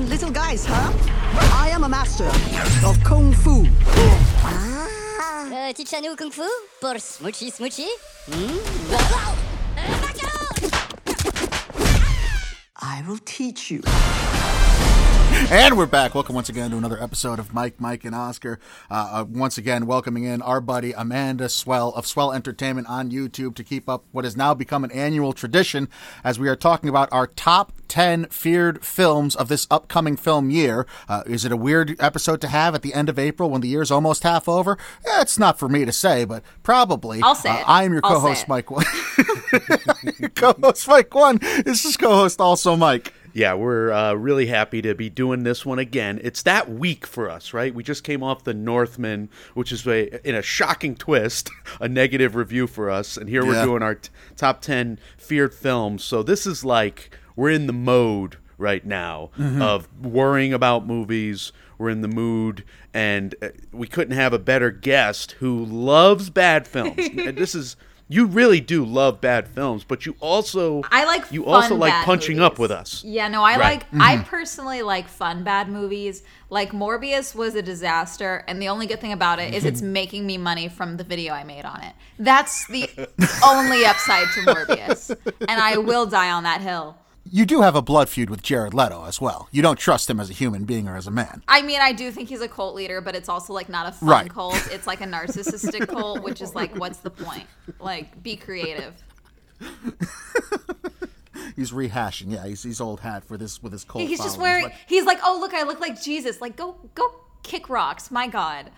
on little guys, huh? I am a master of Kung Fu. Ah. Euh, Tichano Kung Fu pour Smoochie Smoochie hmm? I will teach you. And we're back. Welcome once again to another episode of Mike, Mike, and Oscar. Uh, uh, once again, welcoming in our buddy Amanda Swell of Swell Entertainment on YouTube to keep up what has now become an annual tradition as we are talking about our top 10 feared films of this upcoming film year. Uh, is it a weird episode to have at the end of April when the year's almost half over? Eh, it's not for me to say, but probably. I'll say Uh, it. I am your co-host. Mike. One. co-host Mike One. This is co-host also Mike. Yeah, we're uh, really happy to be doing this one again. It's that week for us, right? We just came off The Northman, which is a, in a shocking twist, a negative review for us. And here Yeah. we're doing our t- top 10 feared films. So this is like, we're in the mode right now of worrying about movies. We're in the mood, and uh, we couldn't have a better guest who loves bad films. This is. You really do love bad films, but you also I like you also like punching movies. up with us. Yeah, no, I Right. like I mm-hmm. personally like fun bad movies. Like Morbius was a disaster, and the only good thing about it is it's mm-hmm. making me money from the video I made on it. That's the only upside to Morbius, and I will die on that hill. You do have a blood feud with Jared Leto as well. You don't trust him as a human being or as a man. I mean, I do think he's a cult leader, but it's also like not a fun Right. cult. It's like a narcissistic cult, which is like, what's the point? Like, be creative. He's rehashing. Yeah, he's, he's old hat for this with his cult. He's just wearing. He's like, oh look, I look like Jesus. Like, go go kick rocks. My God.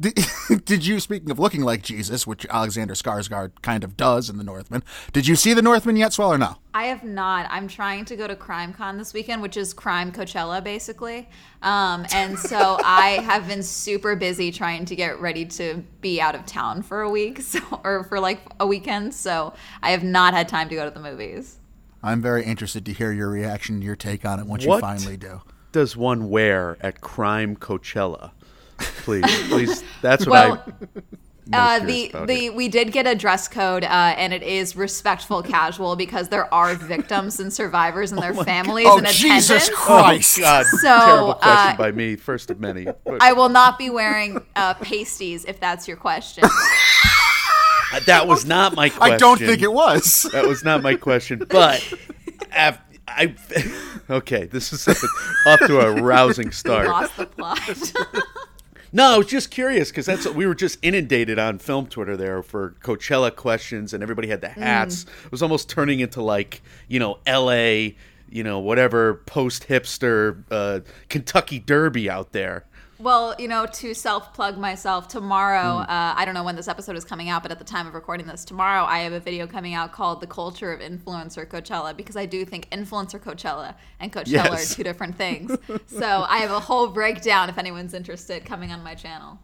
But Did, did you, speaking of looking like Jesus, which Alexander Skarsgård kind of does in The Northman, did you see The Northman yet, Swell, or no? I have not. I'm trying to go to CrimeCon this weekend, which is Crime Coachella, basically. Um, and so I have been super busy trying to get ready to be out of town for a week, so, or for like a weekend. So I have not had time to go to the movies. I'm very interested to hear your reaction, your take on it once What? you finally do. does one wear at Crime Coachella? Please, please. That's what Well, I. Uh, the the we did get a dress code, uh, and it is respectful casual because there are victims and survivors and their families Oh, in Jesus. Christ. Oh God! So, terrible question uh, by me. First of many. But I will not be wearing uh, pasties if that's your question. that was not my question. I don't think it was. That was not my question. But af- I. Okay, this is off to a rousing start. Lost the plot. No, I was just curious because that's we were just inundated on film Twitter there for Coachella questions, and everybody had the hats. It was almost turning into like you know L.A. you know whatever post hipster uh, Kentucky Derby out there. Well, you know, to self plug myself, tomorrow, Hmm. uh, I don't know when this episode is coming out, but at the time of recording this, tomorrow I have a video coming out called The Culture of Influencer Coachella because I do think influencer Coachella and Coachella Yes. are two different things. so I have a whole breakdown if anyone's interested coming on my channel.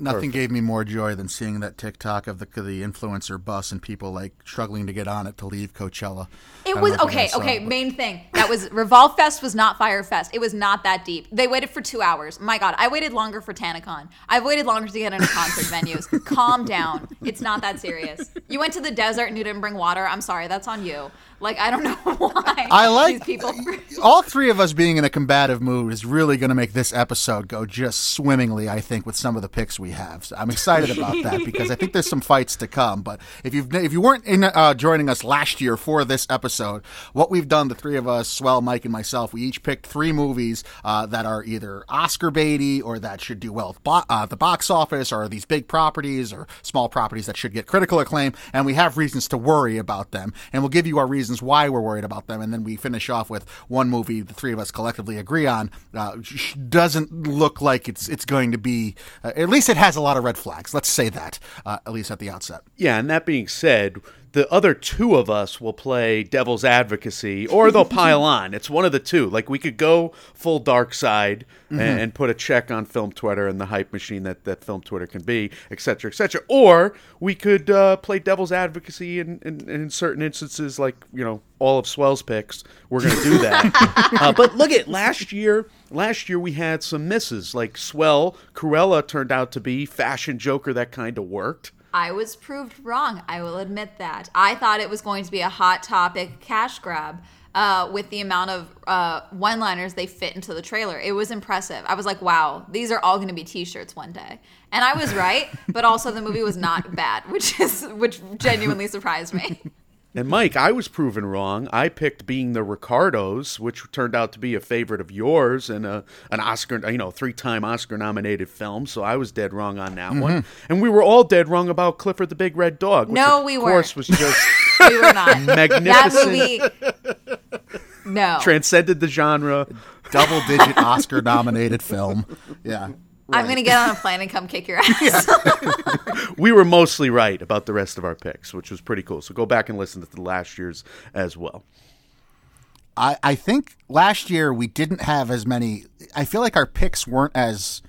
Nothing gave me more joy than seeing that TikTok of the the influencer bus and people like struggling to get on it to leave Coachella. It was know if you okay. Okay, it, main thing that was Revolve Fest was not Fyre Fest. It was not that deep. They waited for two hours. My God, I waited longer for TanaCon. I've waited longer to get into concert venues. Calm down. It's not that serious. You went to the desert and you didn't bring water. I'm sorry. That's on you. Like I don't know why. I like these people. all three of us being in a combative mood is really going to make this episode go just swimmingly. I think with some of the picks we have, so I'm excited about that because I think there's some fights to come. But if you've if you weren't in, uh, joining us last year for this episode, what we've done, the three of us, Swell, Mike, and myself, we each picked three movies uh, that are either Oscar baity or that should do well at bo- uh, the box office, or these big properties or small properties that should get critical acclaim, and we have reasons to worry about them, and we'll give you our reasons why we're worried about them, and then we finish off with one movie the three of us collectively agree on uh, doesn't look like it's it's going to be. Uh, at least it has a lot of red flags. Let's say that uh, at least at the outset. Yeah, and that being said, the other two of us will play devil's advocacy or they'll pile on. It's one of the two. Like we could go full dark side and, and put a check on film Twitter and the hype machine that, that film Twitter can be, et cetera, et cetera. Or we could uh, play devil's advocacy in, in, in certain instances, like, you know, all of Swell's picks. We're going to do that. uh, but look at last year. Last year we had some misses. Like Swell, Cruella turned out to be fashion Joker that kind of worked. I was proved wrong. I will admit that. I thought it was going to be a hot topic cash grab uh, with the amount of uh, one liners they fit into the trailer. It was impressive. I was like, wow, these are all going to be t shirts one day. And I was right, but also the movie was not bad, which is which genuinely surprised me. And Mike, I was proven wrong. I picked Being the Ricardos, which turned out to be a favorite of yours and a, an Oscar, you know, three-time Oscar-nominated film. So I was dead wrong on that one. Mm-hmm. And we were all dead wrong about Clifford the Big Red Dog. Which No, of we course weren't. was just We were not. that magnificent, movie. No. transcended the genre. Double digit Oscar nominated film. Yeah. I'm going to get on a plane and come kick your ass. We were mostly right about the rest of our picks, which was pretty cool. So go back and listen to the last year's as well. I, I think last year we didn't have as many. I feel like our picks weren't as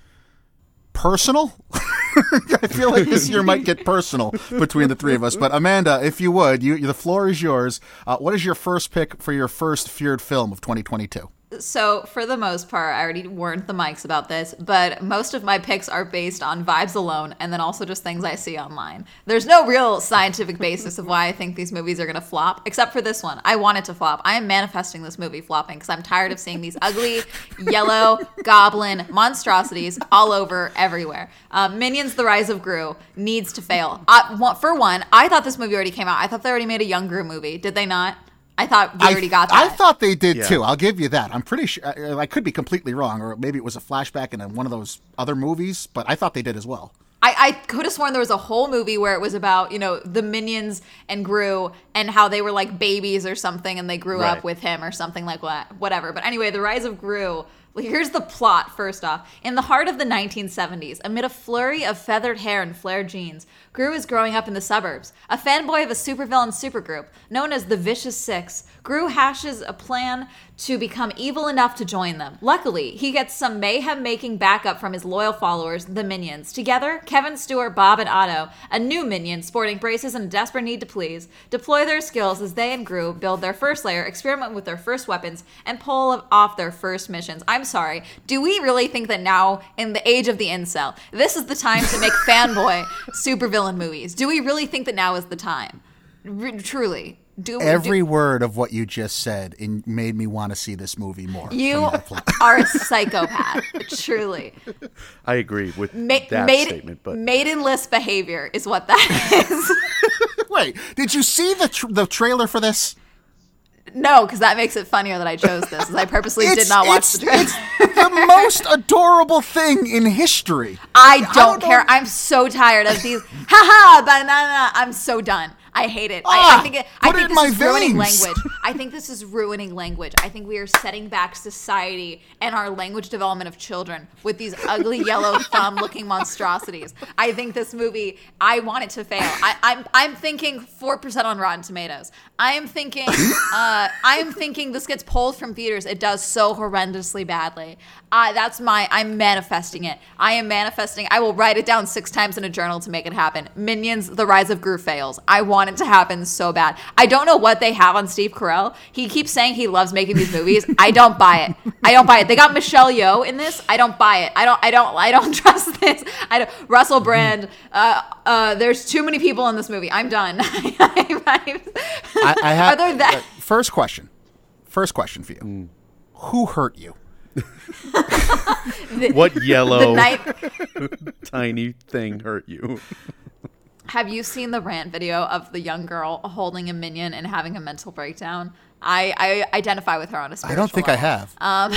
personal. I feel like this year might get personal between the three of us. But Amanda, if you would, you the floor is yours. Uh, what is your first pick for your first feared film of 2022? So, for the most part, I already warned the mics about this, but most of my picks are based on vibes alone and then also just things I see online. There's no real scientific basis of why I think these movies are going to flop, except for this one. I want it to flop. I am manifesting this movie flopping because I'm tired of seeing these ugly, yellow, goblin monstrosities all over everywhere. Um, Minions The Rise of Gru needs to fail. I, for one, I thought this movie already came out. I thought they already made a young Gru movie. Did they not? I thought we already got that. I thought they did Yeah. too. I'll give you that. I'm pretty sure. I, I could be completely wrong, or maybe it was a flashback in one of those other movies. But I thought they did as well. I, I could have sworn there was a whole movie where it was about, you know, the minions and Gru and how they were like babies or something and they grew Right. up with him or something like that. Whatever. But anyway, The Rise of Gru. Well, Here's the plot first off. In the heart of the 1970s, amid a flurry of feathered hair and flared jeans, Gru is growing up in the suburbs. A fanboy of a supervillain supergroup known as the Vicious Six, Gru hashes a plan to become evil enough to join them. Luckily, he gets some mayhem making backup from his loyal followers, the Minions. Together, Kevin Stuart, Bob, and Otto, a new Minion sporting braces and a desperate need to please, deploy their skills as they and Gru build their first lair, experiment with their first weapons, and pull off their first missions. I'm sorry, do we really think that now, in the age of the incel, this is the time to make fanboy supervillain movies? Do we really think that now is the time? R- truly. Do, do- Every word of what you just said in, made me want to see this movie more. You from that point. are a psychopath, truly. I agree with Ma- that made, statement, but maidenless behavior is what that is. Wait, did you see the tr- the trailer for this? No, because that makes it funnier that I chose this. I purposely did not watch the trailer. It's the most adorable thing in history. I don't don't care. know- I'm so tired of these. Haha, banana. I'm so done. I hate it. I, I Ah, think it, I it think in this is ruining language. I think this is ruining language. I think we are setting back society and our language development of children with these ugly yellow thumb looking monstrosities. I think this movie. I want it to fail. I, I'm I'm thinking four percent on Rotten Tomatoes. I am thinking. Uh, I am thinking this gets pulled from theaters. It does so horrendously badly. I that's my. I'm manifesting it. I am manifesting. I will write it down six times in a journal to make it happen. Minions: The Rise of Gru fails. I want it to happen so bad. I don't know what they have on Steve Carell. He keeps saying he loves making these movies. I don't buy it. I don't buy it. They got Michelle Yeoh in this. I don't buy it. I don't. I don't. I don't trust this. I don't. Russell Brand. Uh, uh, there's too many people in this movie. I'm done. I, I have Other than- uh, first question. First question for you. Who hurt you? What yellow night. tiny thing hurt you? Have you seen the rant video of the young girl holding a minion and having a mental breakdown? I, I identify with her on a spiritual I don't think I have. Um,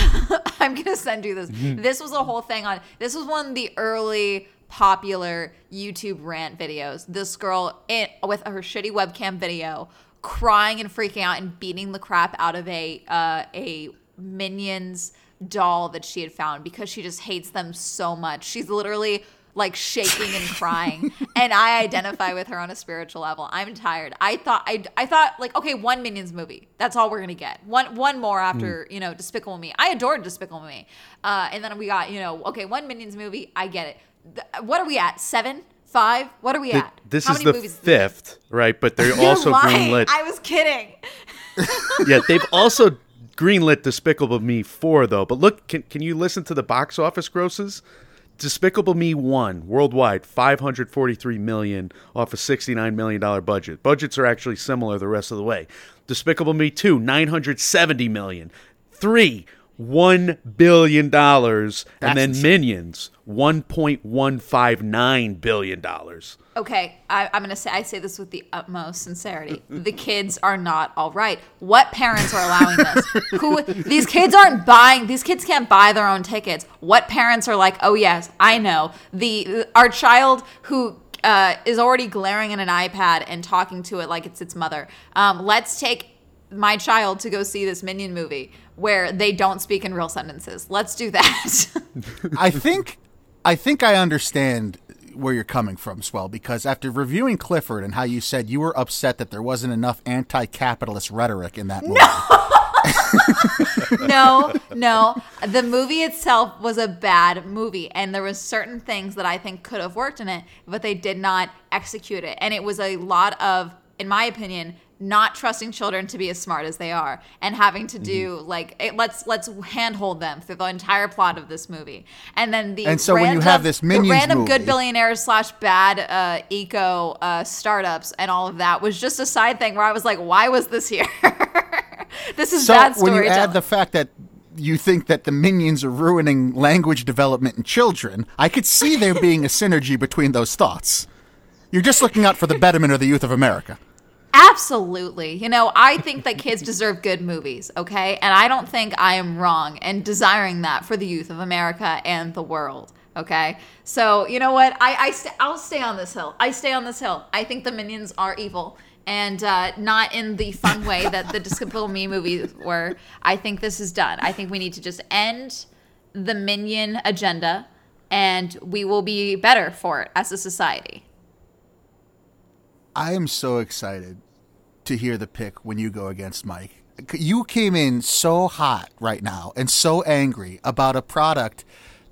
I'm gonna send you this. Mm-hmm. This was a whole thing on. This was one of the early popular YouTube rant videos. This girl in, with her shitty webcam video, crying and freaking out and beating the crap out of a uh, a minions doll that she had found because she just hates them so much. She's literally like shaking and crying. And i identify with her on a spiritual level. I'm tired. I thought i, I thought like okay one minions movie. That's all we're gonna get. One one more after you know despicable me. I adored despicable me. Uh, and then we got you know okay one minions movie. I get it. Th- what are we at? Seven? Five? What are we Th- at? This How is the fifth, right? But they're also lying. greenlit. i was kidding. Yeah, they've also greenlit Despicable Me 4, though. But look, can, can you listen to the box office grosses? Despicable Me 1 worldwide 543 million off a 69 million dollar budget. Budgets are actually similar the rest of the way. Despicable Me 2 970 million. 3 1 billion dollars and then insane. Minions 1.159 billion dollars. Okay, I, I'm gonna say I say this with the utmost sincerity. The kids are not all right. What parents are allowing this? Who these kids aren't buying? These kids can't buy their own tickets. What parents are like? Oh yes, I know. The our child who uh, is already glaring at an iPad and talking to it like it's its mother. Um, let's take my child to go see this Minion movie where they don't speak in real sentences. Let's do that. I think I think I understand where you're coming from, Swell, because after reviewing Clifford and how you said you were upset that there wasn't enough anti-capitalist rhetoric in that movie. no, no. The movie itself was a bad movie, and there was certain things that I think could have worked in it, but they did not execute it. And it was a lot of, in my opinion, not trusting children to be as smart as they are, and having to do Mm-hmm. like it, let's let's handhold them through the entire plot of this movie. And then the And so when you have this the Minions random good movie- billionaires slash bad uh, eco uh, startups and all of that was just a side thing where I was like, why was this here? this is So bad when you add the fact that you think that the minions are ruining language development in children, I could see there being a synergy between those thoughts. You're just looking out for the betterment of the youth of America. Absolutely. You know, I think that kids deserve good movies, okay? And I don't think I am wrong in desiring that for the youth of America and the world, okay? So, you know what? I, I st- I'll stay on this hill. I stay on this hill. I think the minions are evil. And uh, not in the fun way that the Despicable Me movies were. I think this is done. I think we need to just end the minion agenda and we will be better for it as a society. I am so excited to hear the pick when you go against Mike. You came in so hot right now and so angry about a product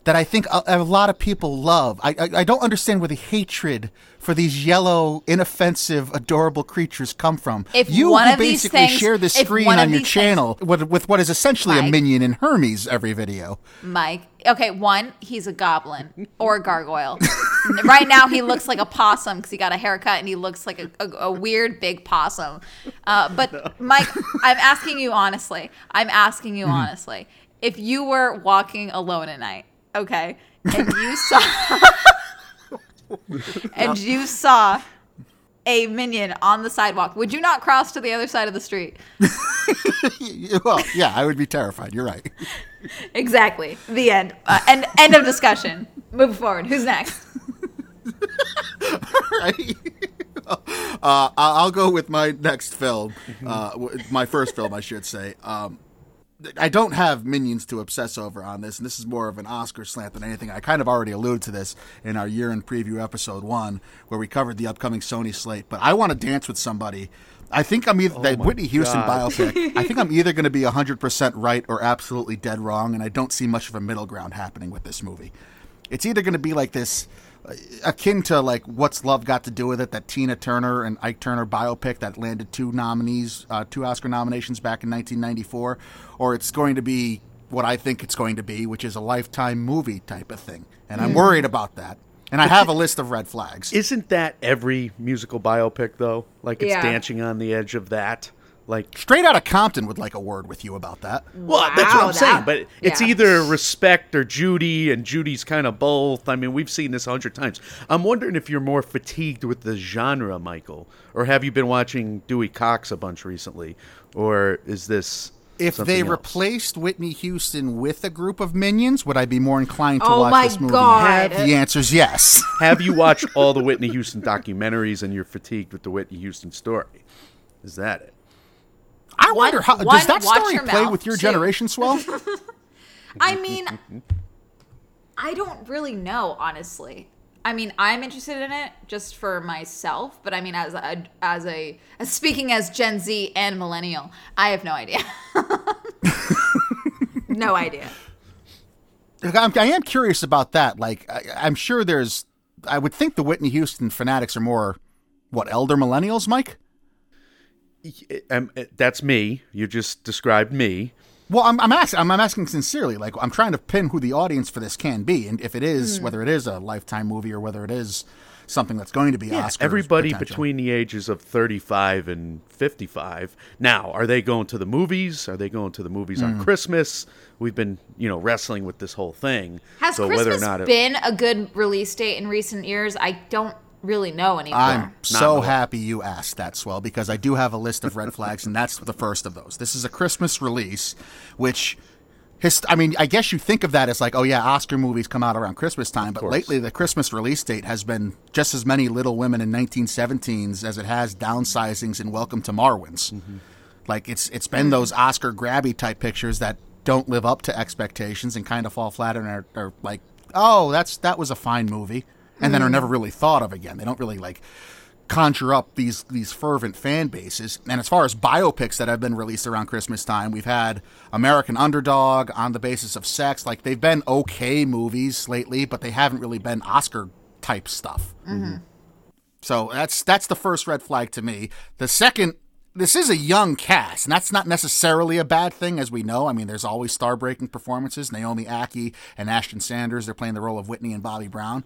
that I think a, a lot of people love. I, I I don't understand where the hatred for these yellow, inoffensive, adorable creatures come from. If you one of basically things- share this if screen on your channel with, with what is essentially a minion in Hermes every video. Mike. Okay, one, he's a goblin or a gargoyle. right now, he looks like a possum because he got a haircut and he looks like a, a, a weird big possum. Uh, but, Mike, I'm asking you honestly. I'm asking you honestly. If you were walking alone at night, okay, and you saw. and you saw a minion on the sidewalk, would you not cross to the other side of the street? well, yeah, I would be terrified. You're right. Exactly. The end. Uh, end. End of discussion. Move forward. Who's next? right? uh, I- I'll go with my next film, uh, my first film, I should say. Um, I don't have minions to obsess over on this, and this is more of an Oscar slant than anything. I kind of already alluded to this in our year in preview episode one, where we covered the upcoming Sony slate. But I want to dance with somebody. I think I'm either the Whitney Houston God. biopic. I think I'm either going to be 100% right or absolutely dead wrong, and I don't see much of a middle ground happening with this movie. It's either going to be like this, uh, akin to like What's Love Got to Do with It, that Tina Turner and Ike Turner biopic that landed two nominees, uh, two Oscar nominations back in 1994, or it's going to be what I think it's going to be, which is a lifetime movie type of thing. And I'm worried about that. And I have a list of red flags. Isn't that every musical biopic though? Like it's Yeah. dancing on the edge of that. Like Straight out of Compton would like a word with you about that. Well, that's what I'm saying. But it's yeah. either respect or Judy, and Judy's kind of both. I mean, we've seen this a hundred times. I'm wondering if you're more fatigued with the genre, Michael, or have you been watching Dewey Cox a bunch recently, or is this If they else? replaced Whitney Houston with a group of minions, would I be more inclined to Oh watch this movie? God. The answer is yes. have you watched all the Whitney Houston documentaries and you're fatigued with the Whitney Houston story? Is that it? I wonder how one, does that story play with your Two. generation, Swell? I mean, I don't really know, honestly. I mean, I'm interested in it just for myself, but I mean, as a as a as speaking as Gen Z and millennial, I have no idea. no idea. I'm, I am curious about that. Like, I, I'm sure there's. I would think the Whitney Houston fanatics are more, what, elder millennials, Mike? Um, that's me. You just described me. Well, I'm, I'm asking. I'm, I'm asking sincerely. Like, I'm trying to pin who the audience for this can be, and if it is, Hmm. whether it is a lifetime movie or whether it is something that's going to be Yeah, Oscars everybody potential. between the ages of 35 and 55. Now, are they going to the movies? Are they going to the movies Hmm. on Christmas? We've been, you know, wrestling with this whole thing. Has so Christmas whether or not it, been a good release date in recent years? I don't really know anymore. I'm so happy you asked that, Swell, because I do have a list of red flags, and that's the first of those. This is a Christmas release, which. His, I mean, I guess you think of that as like, oh yeah, Oscar movies come out around Christmas time, but lately the Christmas release date has been just as many Little Women in 1917s as it has downsizings in Welcome to Marwen's. Like it's it's been those Oscar grabby type pictures that don't live up to expectations and kind of fall flat and are, are like, oh, that's that was a fine movie, and then are mm. never really thought of again. They don't really like conjure up these these fervent fan bases. And as far as biopics that have been released around Christmas time, we've had American Underdog on the basis of sex. Like they've been okay movies lately, but they haven't really been Oscar type stuff. Mm-hmm. So that's that's the first red flag to me. The second, this is a young cast, and that's not necessarily a bad thing, as we know. I mean, there's always star-breaking performances. Naomi Ackie and Ashton Sanders, they're playing the role of Whitney and Bobby Brown.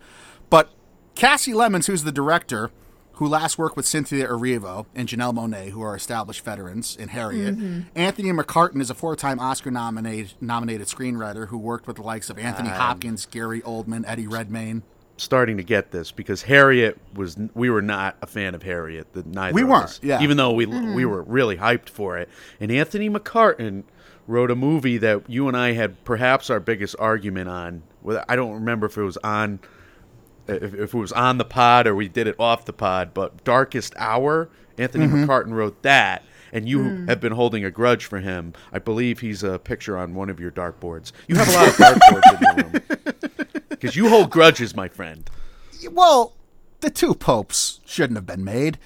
But Kasi Lemmons, who's the director, who last worked with Cynthia Erivo and Janelle Monáe, who are established veterans in Harriet. Mm-hmm. Anthony McCarten is a four-time Oscar nominated nominated screenwriter who worked with the likes of Anthony Hopkins, Gary Oldman, Eddie Redmayne. starting to get this because Harriet was we were not a fan of Harriet. The, neither We weren't, us, yeah. Even though we mm-hmm. we were really hyped for it, and Anthony McCarten wrote a movie that you and I had perhaps our biggest argument on. Whether- I don't remember if it was on if, if it was on the pod or we did it off the pod, but Darkest Hour. Anthony McCarten wrote that. And you have been holding a grudge for him. I believe he's a picture on one of your dartboards. You have a lot of dartboards in your room. Because you hold grudges, my friend. well, the two popes shouldn't have been made.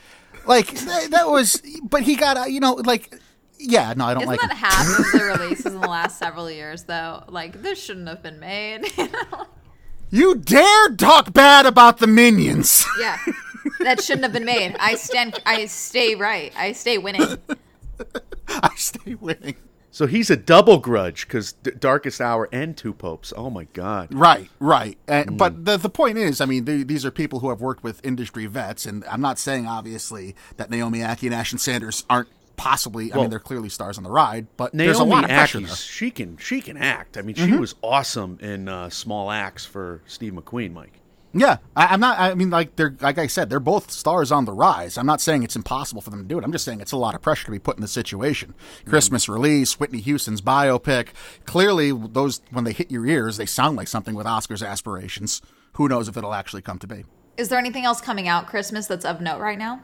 Like that, that was, but he got, uh, you know, like, yeah, no, I don't Isn't like. that him. half of the releases in the last several years, though? Like, this shouldn't have been made. You dare talk bad about the minions? yeah, that shouldn't have been made. I stand. I stay right. I stay winning. I stay winning. So he's a double grudge because D- Darkest Hour and Two Popes. Oh my God! Right, right. And, Mm. But the the point is, I mean, th these are people who have worked with industry vets, and I'm not saying obviously that Naomi Ackie and Ashton Sanders aren't possibly. I mean, they're clearly stars on the ride, but Naomi there's a lot of pressure Ackie's, there. she can she can act. I mean, she was awesome in uh, Small Acts for Steve McQueen, Mike. Yeah, I, I'm not. I mean, like they're like I said, they're both stars on the rise. I'm not saying it's impossible for them to do it. I'm just saying it's a lot of pressure to be put in this situation. Christmas release, Whitney Houston's biopic. Clearly, those when they hit your ears, they sound like something with Oscars aspirations. Who knows if it'll actually come to be? Is there anything else coming out Christmas that's of note right now?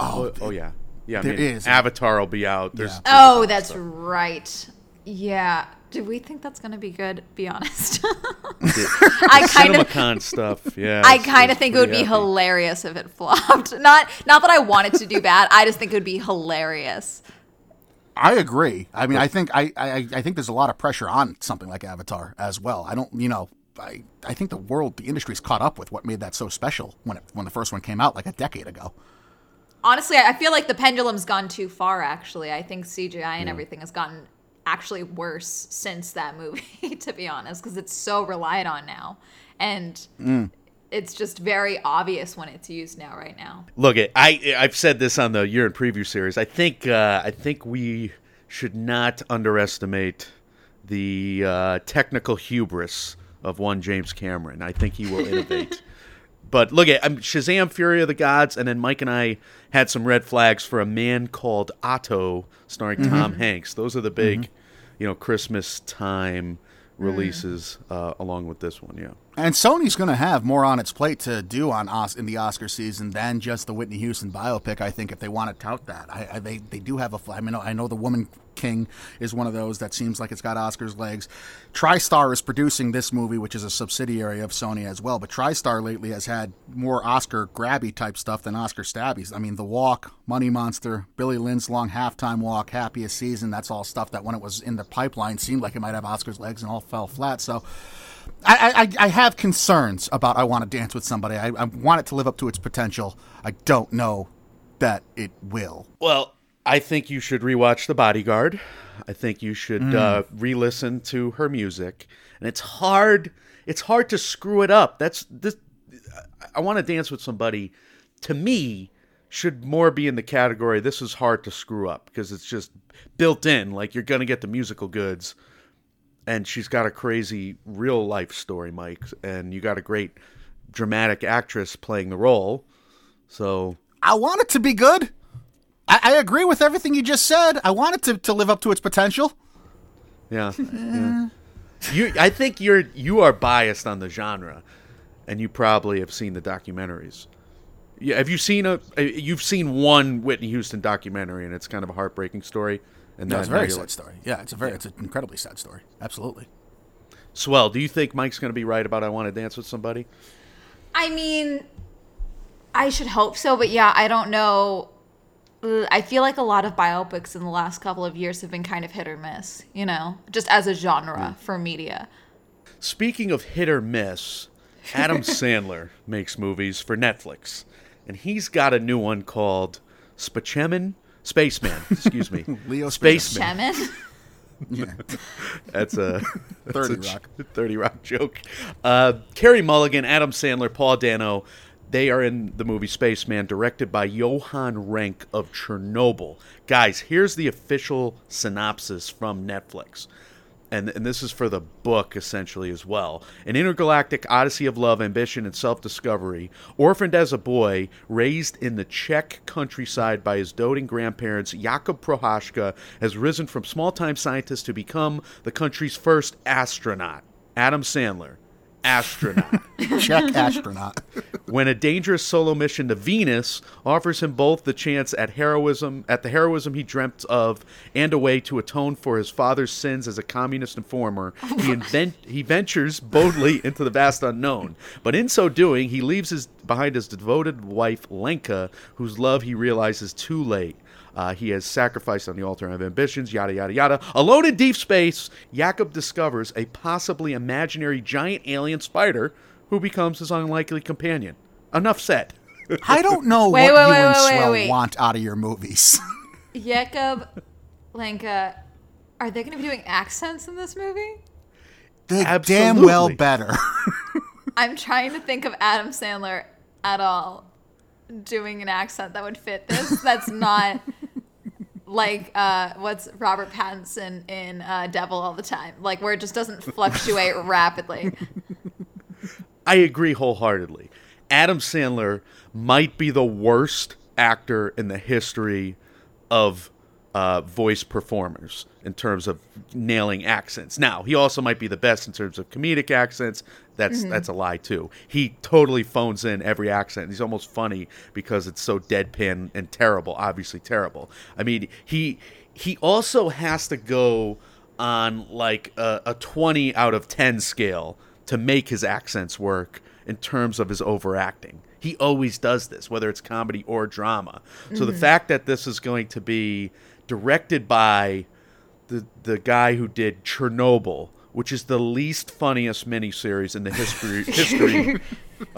Oh, oh yeah, yeah. I there mean, is. Avatar will be out. There's, Yeah. there's Oh, that's stuff. right. Yeah. Do we think that's going to be good? Be honest. I kind of. CinemaCon stuff. Yeah, I kind of think it would pretty be heavy. hilarious if it flopped. Not not that I want it to do bad. I just think it would be hilarious. I agree. I mean, I think I, I I think there's a lot of pressure on something like Avatar as well. I don't, you know, I I think the world, the industry's caught up with what made that so special when it when the first one came out like a decade ago. Honestly, I feel like the pendulum's gone too far. Actually, I think CGI and everything has gotten actually worse since that movie. To be honest, because it's so relied on now, and it's just very obvious when it's used now. Right now, Look, it. I I've said this on the year in preview series. I think uh, I think we should not underestimate the uh, technical hubris of one James Cameron. I think he will innovate. but look at um, Shazam: Fury of the Gods, and then Mike and I had some red flags for a man called Otto, starring Tom Hanks. Those are the big, you know, Christmas time releases uh, along with this one. Yeah. And Sony's going to have more on its plate to do on Os- in the Oscar season than just the Whitney Houston biopic. I think if they want to tout that, I, I, they they do have a. I mean, I know the Woman King is one of those that seems like it's got Oscars legs. TriStar is producing this movie, which is a subsidiary of Sony as well. But TriStar lately has had more Oscar grabby type stuff than Oscar stabbies. I mean, The Walk, Money Monster, Billy Lynn's Long Halftime Walk, Happiest Season. That's all stuff that when it was in the pipeline seemed like it might have Oscars legs and all fell flat. So. I, I, I have concerns about I Want to Dance with Somebody. I, I want it to live up to its potential. I don't know that it will. Well, I think you should rewatch The Bodyguard. I think you should uh, re-listen to her music. And it's hard. It's hard to screw it up. That's this. I want to dance with somebody. To me, should more be in the category. This is hard to screw up because it's just built in. Like you're gonna get the musical goods, and she's got a crazy real life story, Mike, and you got a great dramatic actress playing the role. So I want it to be good. I, I agree with everything you just said. I want it to, to live up to its potential. Yeah. yeah. You I think you're you are biased on the genre and you probably have seen the documentaries. Yeah, have you seen a uh, you've seen one Whitney Houston documentary and it's kind of a heartbreaking story and No, then a very sad like- story. Yeah, it's a very it's an incredibly sad story. Absolutely. Swell, do you think Mike's going to be right about I want to dance with somebody? I mean, I should hope so, but yeah, I don't know. I feel like a lot of biopics in the last couple of years have been kind of hit or miss, you know, just as a genre hmm. for media. Speaking of hit or miss, Adam Sandler makes movies for Netflix, and he's got a new one called Spaceman. Spaceman, excuse me. Leo Spaceman. Shemin? Yeah. That's a that's 30 a j- Rock. 30 Rock joke. Uh, Carey Mulligan, Adam Sandler, Paul Dano. They are in the movie Spaceman, directed by Johan Renck of Chernobyl. Guys, here's the official synopsis from Netflix. And, and this is for the book essentially as well. An intergalactic odyssey of love, ambition, and self discovery. Orphaned as a boy, raised in the Czech countryside by his doting grandparents, Jakub Procházka has risen from small time scientist to become the country's first astronaut. Adam Sandler, astronaut. Czech astronaut. when a dangerous solo mission to Venus offers him both the chance at heroism at the heroism he dreamt of and a way to atone for his father's sins as a communist informer, he oh invent he ventures boldly into the vast unknown. But in so doing, he leaves his behind his devoted wife Lenka, whose love he realizes too late. Uh, he has sacrificed on the altar of ambitions, yada, yada, yada. Alone in deep space, Jakub discovers a possibly imaginary giant alien spider who becomes his unlikely companion. Enough said. I don't know Wait, what wait, you wait, and wait, wait, Swell wait. want out of your movies. Jakub, Lenka, are they going to be doing accents in this movie? They damn well better. I'm trying to think of Adam Sandler at all doing an accent that would fit this. That's not like uh, what's Robert Pattinson in uh, Devil all the time, like where it just doesn't fluctuate rapidly. I agree wholeheartedly. Adam Sandler might be the worst actor in the history of uh, voice performers in terms of nailing accents. Now, he also might be the best in terms of comedic accents. That's that's a lie too. He totally phones in every accent. He's almost funny because it's so deadpan and terrible. Obviously terrible. I mean, he he also has to go on like a, a 20 out of 10 scale to make his accents work in terms of his overacting. He always does this, whether it's comedy or drama. So the fact that this is going to be directed by the the guy who did Chernobyl, which is the least funniest miniseries in the history history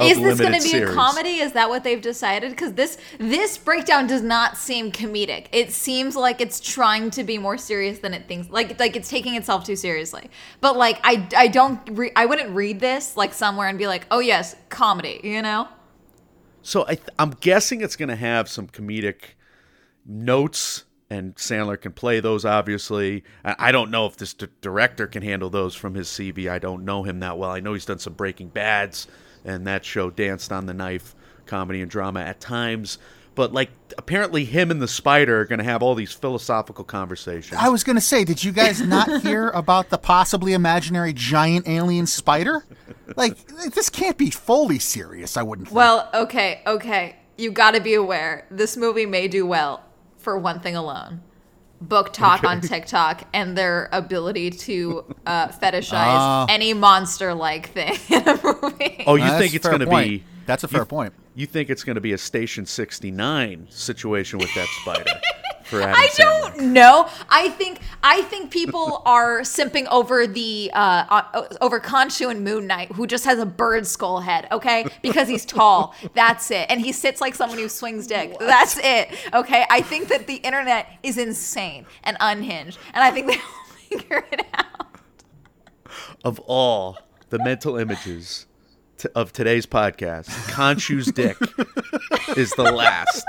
Is this going to be series. a comedy? Is that what they've decided? Because this this breakdown does not seem comedic. It seems like it's trying to be more serious than it thinks. Like like it's taking itself too seriously. But like I I don't re- I wouldn't read this like somewhere and be like, oh yes, comedy. You know? So I th- I'm guessing it's going to have some comedic notes, and Sandler can play those. Obviously, I, I don't know if this d- director can handle those from his CV. I don't know him that well. I know he's done some Breaking Bad's, and that show danced on the knife, comedy and drama at times. But like, apparently, him and the spider are going to have all these philosophical conversations. I was going to say, did you guys not hear about the possibly imaginary giant alien spider? Like, this can't be fully serious, I wouldn't think. Well, okay, okay. You got to be aware. This movie may do well for one thing alone. BookTok on TikTok and their ability to uh, fetishize Ah. any monster-like thing in a movie. oh, you That's think it's going to be? That's a fair point. You think it's going to be a Station 69 situation with that spider for Adam I Sandler. don't know. I think I think people are simping over the uh, uh, over Khonshu and Moon Knight, who just has a bird skull head. Okay, because he's tall. That's it, and he sits like someone who swings dick. That's it. Okay, I think that the internet is insane and unhinged, and I think they will figure it out. Of all the mental images t- of today's podcast, Khonshu's dick is the last.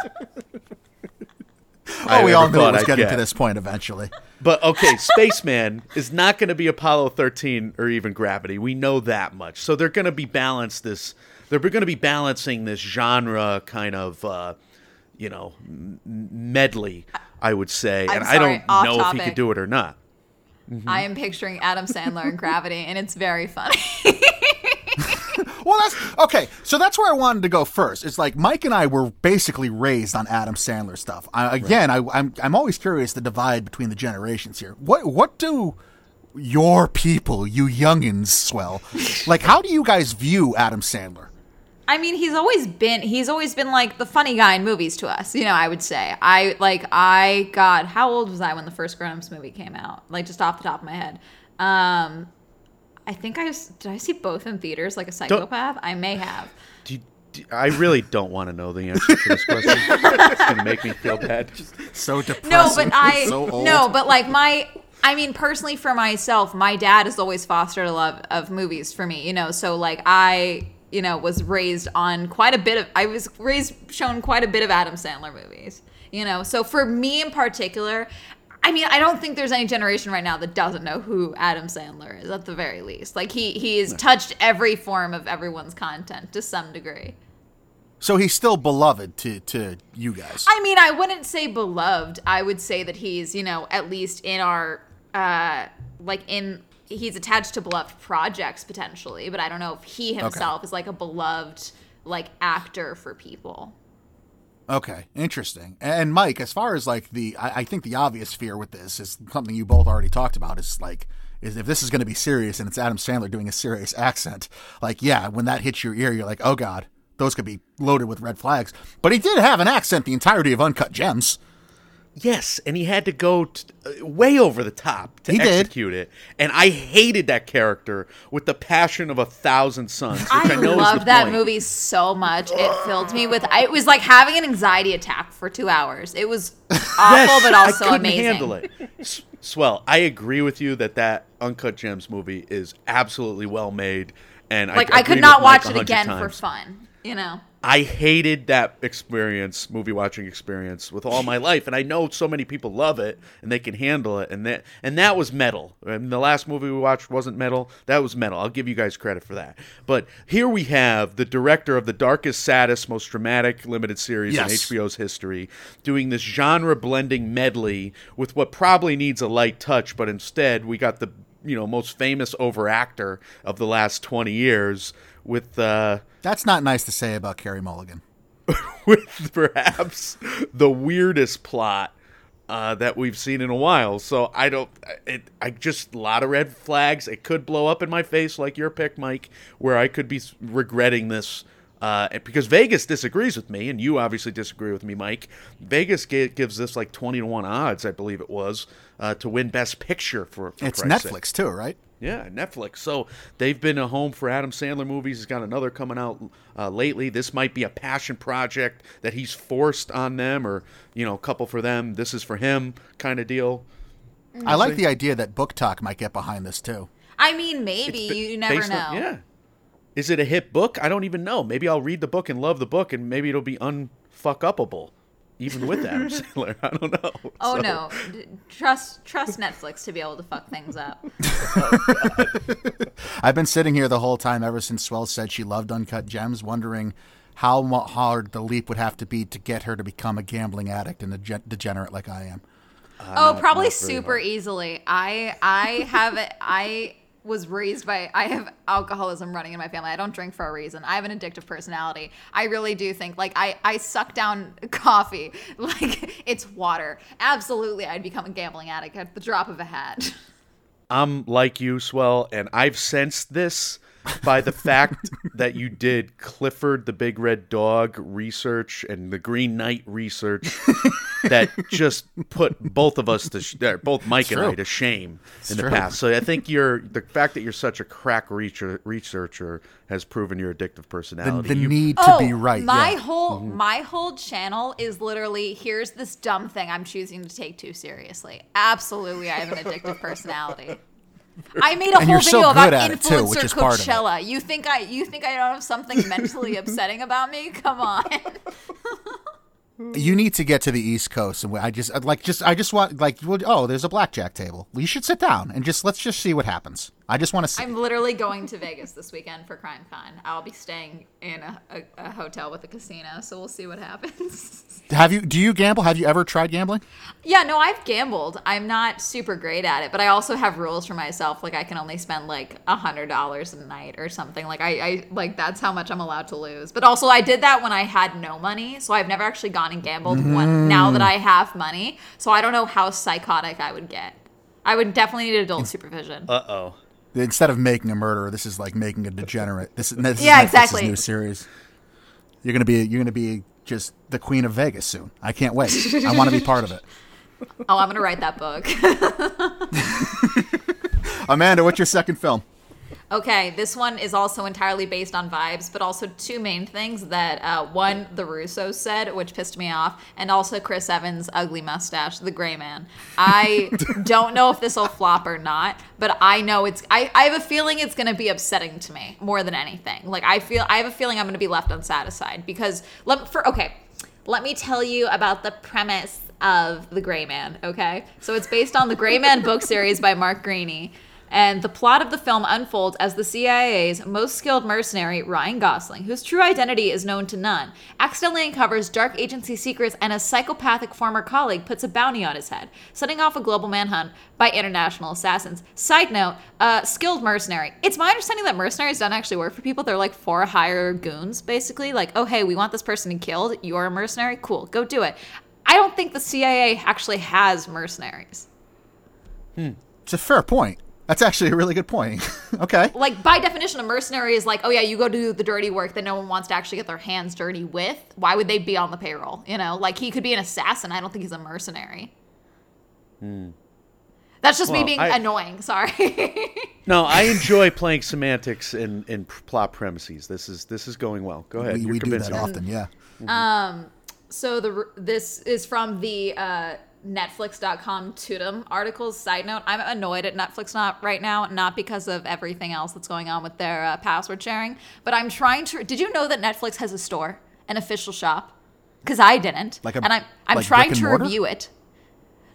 Oh, we all knew it was I'd getting to this point eventually. But okay, Spaceman is not going to be Apollo 13 or even Gravity. We know that much. So they're going to be balanced this. They're going to be balancing this genre kind of, uh, you know, medley. I would say, I'm and I don't off know if he could do it or not. I am picturing Adam Sandler in Gravity, and it's very funny. Well, that's okay. So that's where I wanted to go first. It's like Mike and I were basically raised on Adam Sandler stuff. I, again, I, I'm I'm always curious the divide between the generations here. What what do your people, you youngins, swell, like? How do you guys view Adam Sandler? I mean, he's always been he's always been like the funny guy in movies to us. You know, I would say. I like I got how old was I when the first Grown Ups movie came out? Like just off the top of my head. Um I think I did I see both in theaters like a psychopath? I may have. Do you, do, I really don't want to know the answer to this question. it's going to make me feel bad. Just So depressing. No, but I so old. no, but like my I mean personally for myself, my dad has always fostered a love of movies for me, you know. So like I, you know, was raised on quite a bit of I was raised shown quite a bit of Adam Sandler movies, you know. So for me in particular, I mean, I don't think there's any generation right now that doesn't know who Adam Sandler is at the very least. Like he he's touched every form of everyone's content to some degree. So he's still beloved to to you guys. I mean, I wouldn't say beloved. I would say that he's, you know, at least in our, uh, like in, he's attached to beloved projects potentially, but I don't know if he himself is like a beloved, like actor for people. Okay, interesting. And Mike, as far as like the, I, I think the obvious fear with this is something you both already talked about. Is like, is if this is going to be serious and it's Adam Sandler doing a serious accent, like, yeah, when that hits your ear, you're like, oh god, those could be loaded with red flags. But he did have an accent the entirety of Uncut Gems. Yes, and he had to go t- uh, way over the top to He did. execute it, and I hated that character with the passion of a thousand suns. Which I, I know is loved the that point. movie so much. It filled me with, I- it was like having an anxiety attack for two hours. It was awful, Yes, but also amazing. I couldn't amazing. handle it. S- Swell. I agree with you that that Uncut Gems movie is absolutely well made, and Like, I, I could not watch it 100 again for fun, you know? I hated that experience, movie watching experience, with all my life, and I know so many people love it and they can handle it, and that and that was metal. And the last movie we watched wasn't metal; that was metal. I'll give you guys credit for that. But here we have the director of the darkest, saddest, most dramatic limited series Yes. in HBO's history, doing this genre blending medley with what probably needs a light touch, but instead we got the you know most famous overactor of the last twenty years with. uh That's not nice to say about Carey Mulligan. with perhaps the weirdest plot uh, that we've seen in a while. So I don't. It. I just a lot of red flags. It could blow up in my face like your pick, Mike, where I could be regretting this. Uh, because Vegas disagrees with me, and you obviously disagree with me, Mike. Vegas ga- gives this like twenty to one odds, I believe it was, uh, to win Best Picture for. for It's Christ's sake. Netflix too, right? Yeah, Netflix. So they've been a home for Adam Sandler movies. He's got another coming out uh, lately. This might be a passion project that he's forced on them, or you know, a couple for them. This is for him, kind of deal. I like the idea that BookTok might get behind this too. I mean, maybe. Ba- You never know. on- yeah. Is it a hit book? I don't even know. Maybe I'll read the book and love the book, and maybe it'll be unfuck upable, even with Adam Sandler. I don't know. Oh So- no! D- trust trust Netflix to be able to fuck things up. I've been sitting here the whole time ever since Swell said she loved Uncut Gems, wondering how hard the leap would have to be to get her to become a gambling addict and a ge- degenerate like I am. oh, probably not super hard. easily. I I have it. I was raised by. I have alcoholism running in my family. I don't drink for a reason. I have an addictive personality. I really do think like I I suck down coffee like it's water. Absolutely, I'd become a gambling addict at the drop of a hat. I'm like you, Swell, and I've sensed this by the fact that you did Clifford the Big Red Dog research and the Green Knight research that just put both of us to sh- both Mike and I to shame in the past. So I think you're the fact that you're such a crack reacher, researcher has proven your addictive personality. the You- need to oh, be right. My yeah. whole Mm-hmm. my whole channel is literally here's this dumb thing I'm choosing to take too seriously. Absolutely, I have an addictive personality. I made a And whole you're so video about good at it, too, influencer which is part of it. Coachella. You think I you think I don't have something mentally upsetting about me? Come on. You need to get to the East Coast, and I just like just I just want like oh, there's a blackjack table. You should sit down and just let's just see what happens. I just want to see. I'm literally going to Vegas this weekend for Crime Con. I'll be staying in a, a, a hotel with a casino, so we'll see what happens. Have you? Do you gamble? Have you ever tried gambling? Yeah, no, I've gambled. I'm not super great at it, but I also have rules for myself. Like I can only spend like a hundred dollars a night or something. Like I, I like that's how much I'm allowed to lose. But also I did that when I had no money, so I've never actually gone and gambled when, now that I have money. So I don't know how psychotic I would get. I would definitely need adult supervision. Uh oh. Instead of making a murderer, this is like making a degenerate. This, this Yeah, is Netflix's exactly. new series. You're gonna be you're gonna be just the queen of Vegas soon. I can't wait. I want to be part of it. oh, I'm gonna write that book. Amanda, what's your second film? Okay, this one is also entirely based on vibes, but also two main things that uh, one, the Russos said, which pissed me off, and also Chris Evans' ugly mustache, the gray man. I don't know if this will flop or not, but I know it's, I, I have a feeling it's going to be upsetting to me more than anything. Like, I feel, I have a feeling I'm going to be left unsatisfied because, let, for, okay, let me tell you about the premise of The Gray Man, okay? So it's based on the Gray Man book series by Mark Greaney. And the plot of the film unfolds as the CIA's most skilled mercenary, Ryan Gosling, whose true identity is known to none, accidentally uncovers dark agency secrets and a psychopathic former colleague puts a bounty on his head, setting off a global manhunt by international assassins. Side note, uh, skilled mercenary. It's my understanding that mercenaries don't actually work for people. They're like for hire goons, basically. Like, oh, hey, we want this person killed. You're a mercenary? Cool, go do it. I don't think the CIA actually has mercenaries. Hmm. It's a fair point. That's actually a really good point. okay. like by definition a mercenary is like oh yeah you go do the dirty work that no one wants to actually get their hands dirty with why would they be on the payroll you know like he could be an assassin i don't think he's a mercenary that's just me being I- annoying sorry No, I enjoy playing semantics in, in plot premises. This is this is going well. Go ahead. We, You're we do that convincing me. often. Yeah. so the this is from the uh netflix.com Tudum articles. Side note i'm annoyed at netflix not right now not because of everything else that's going on with their uh, password sharing but i'm trying to did you know that netflix has a store an official shop? Because i didn't. Like a- and i'm i'm like trying to review it.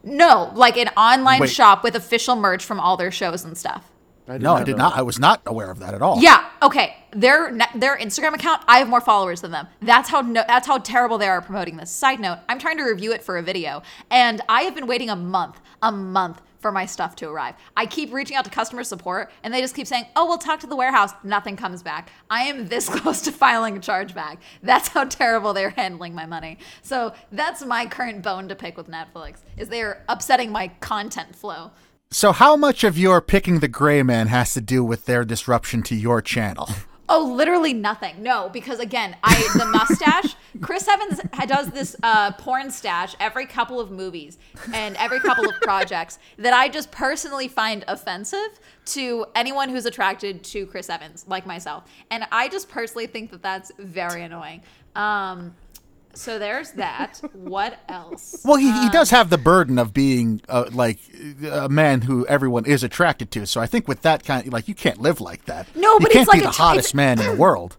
No like an online Wait. shop with official merch from all their shows and stuff no, I did know not. I was not aware of that at all. yeah. Okay. Their their Instagram account, I have more followers than them. That's how no, that's how terrible they are promoting this. Side note: I'm trying to review it for a video, and I have been waiting a month, a month for my stuff to arrive. I keep reaching out to customer support, and they just keep saying, "Oh, we'll talk to the warehouse." Nothing comes back. I am this close to filing a chargeback. That's how terrible they're handling my money. So that's my current bone to pick with Netflix: is they're upsetting my content flow. So, how much of your picking the gray man has to do with their disruption to your channel? Oh, literally nothing. No, because again, I the mustache. Chris Evans does this uh, porn stash every couple of movies and every couple of projects that I just personally find offensive to anyone who's attracted to Chris Evans, like myself. And I just personally think that that's very annoying. Um, so there's that. What else? Well, he, he does have the burden of being uh, like a man who everyone is attracted to. So I think with that kind, of, like you can't live like that. No, you but can't it's like be the hottest man in the world.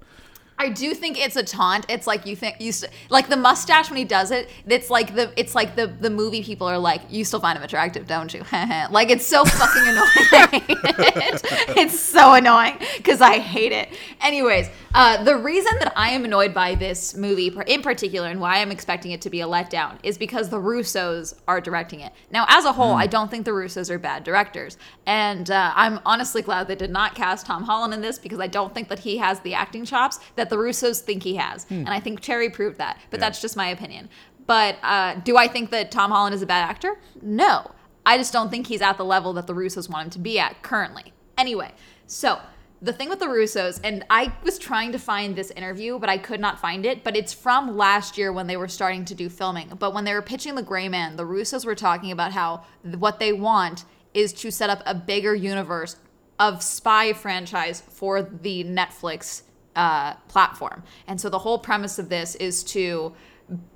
I do think it's a taunt. It's like you think you s- like the mustache when he does it. It's like the it's like the the movie people are like, you still find him attractive, don't you? like it's so fucking annoying. it's so annoying because I hate it. Anyways, uh, the reason that I am annoyed by this movie in particular and why I'm expecting it to be a letdown is because the Russos are directing it. Now, as a whole, I don't think the Russos are bad directors, and uh, I'm honestly glad they did not cast Tom Holland in this because I don't think that he has the acting chops that the Russos think he has, and I think Cherry proved that. But that's just my opinion. But uh, do I think that Tom Holland is a bad actor? No. I just don't think he's at the level that the Russos want him to be at currently. Anyway, so the thing with the Russos, and I was trying to find this interview, but I could not find it. But it's from last year when they were starting to do filming. But when they were pitching The Gray Man, the Russos were talking about how what they want is to set up a bigger universe of spy franchise for the Netflix uh, platform. And so the whole premise of this is to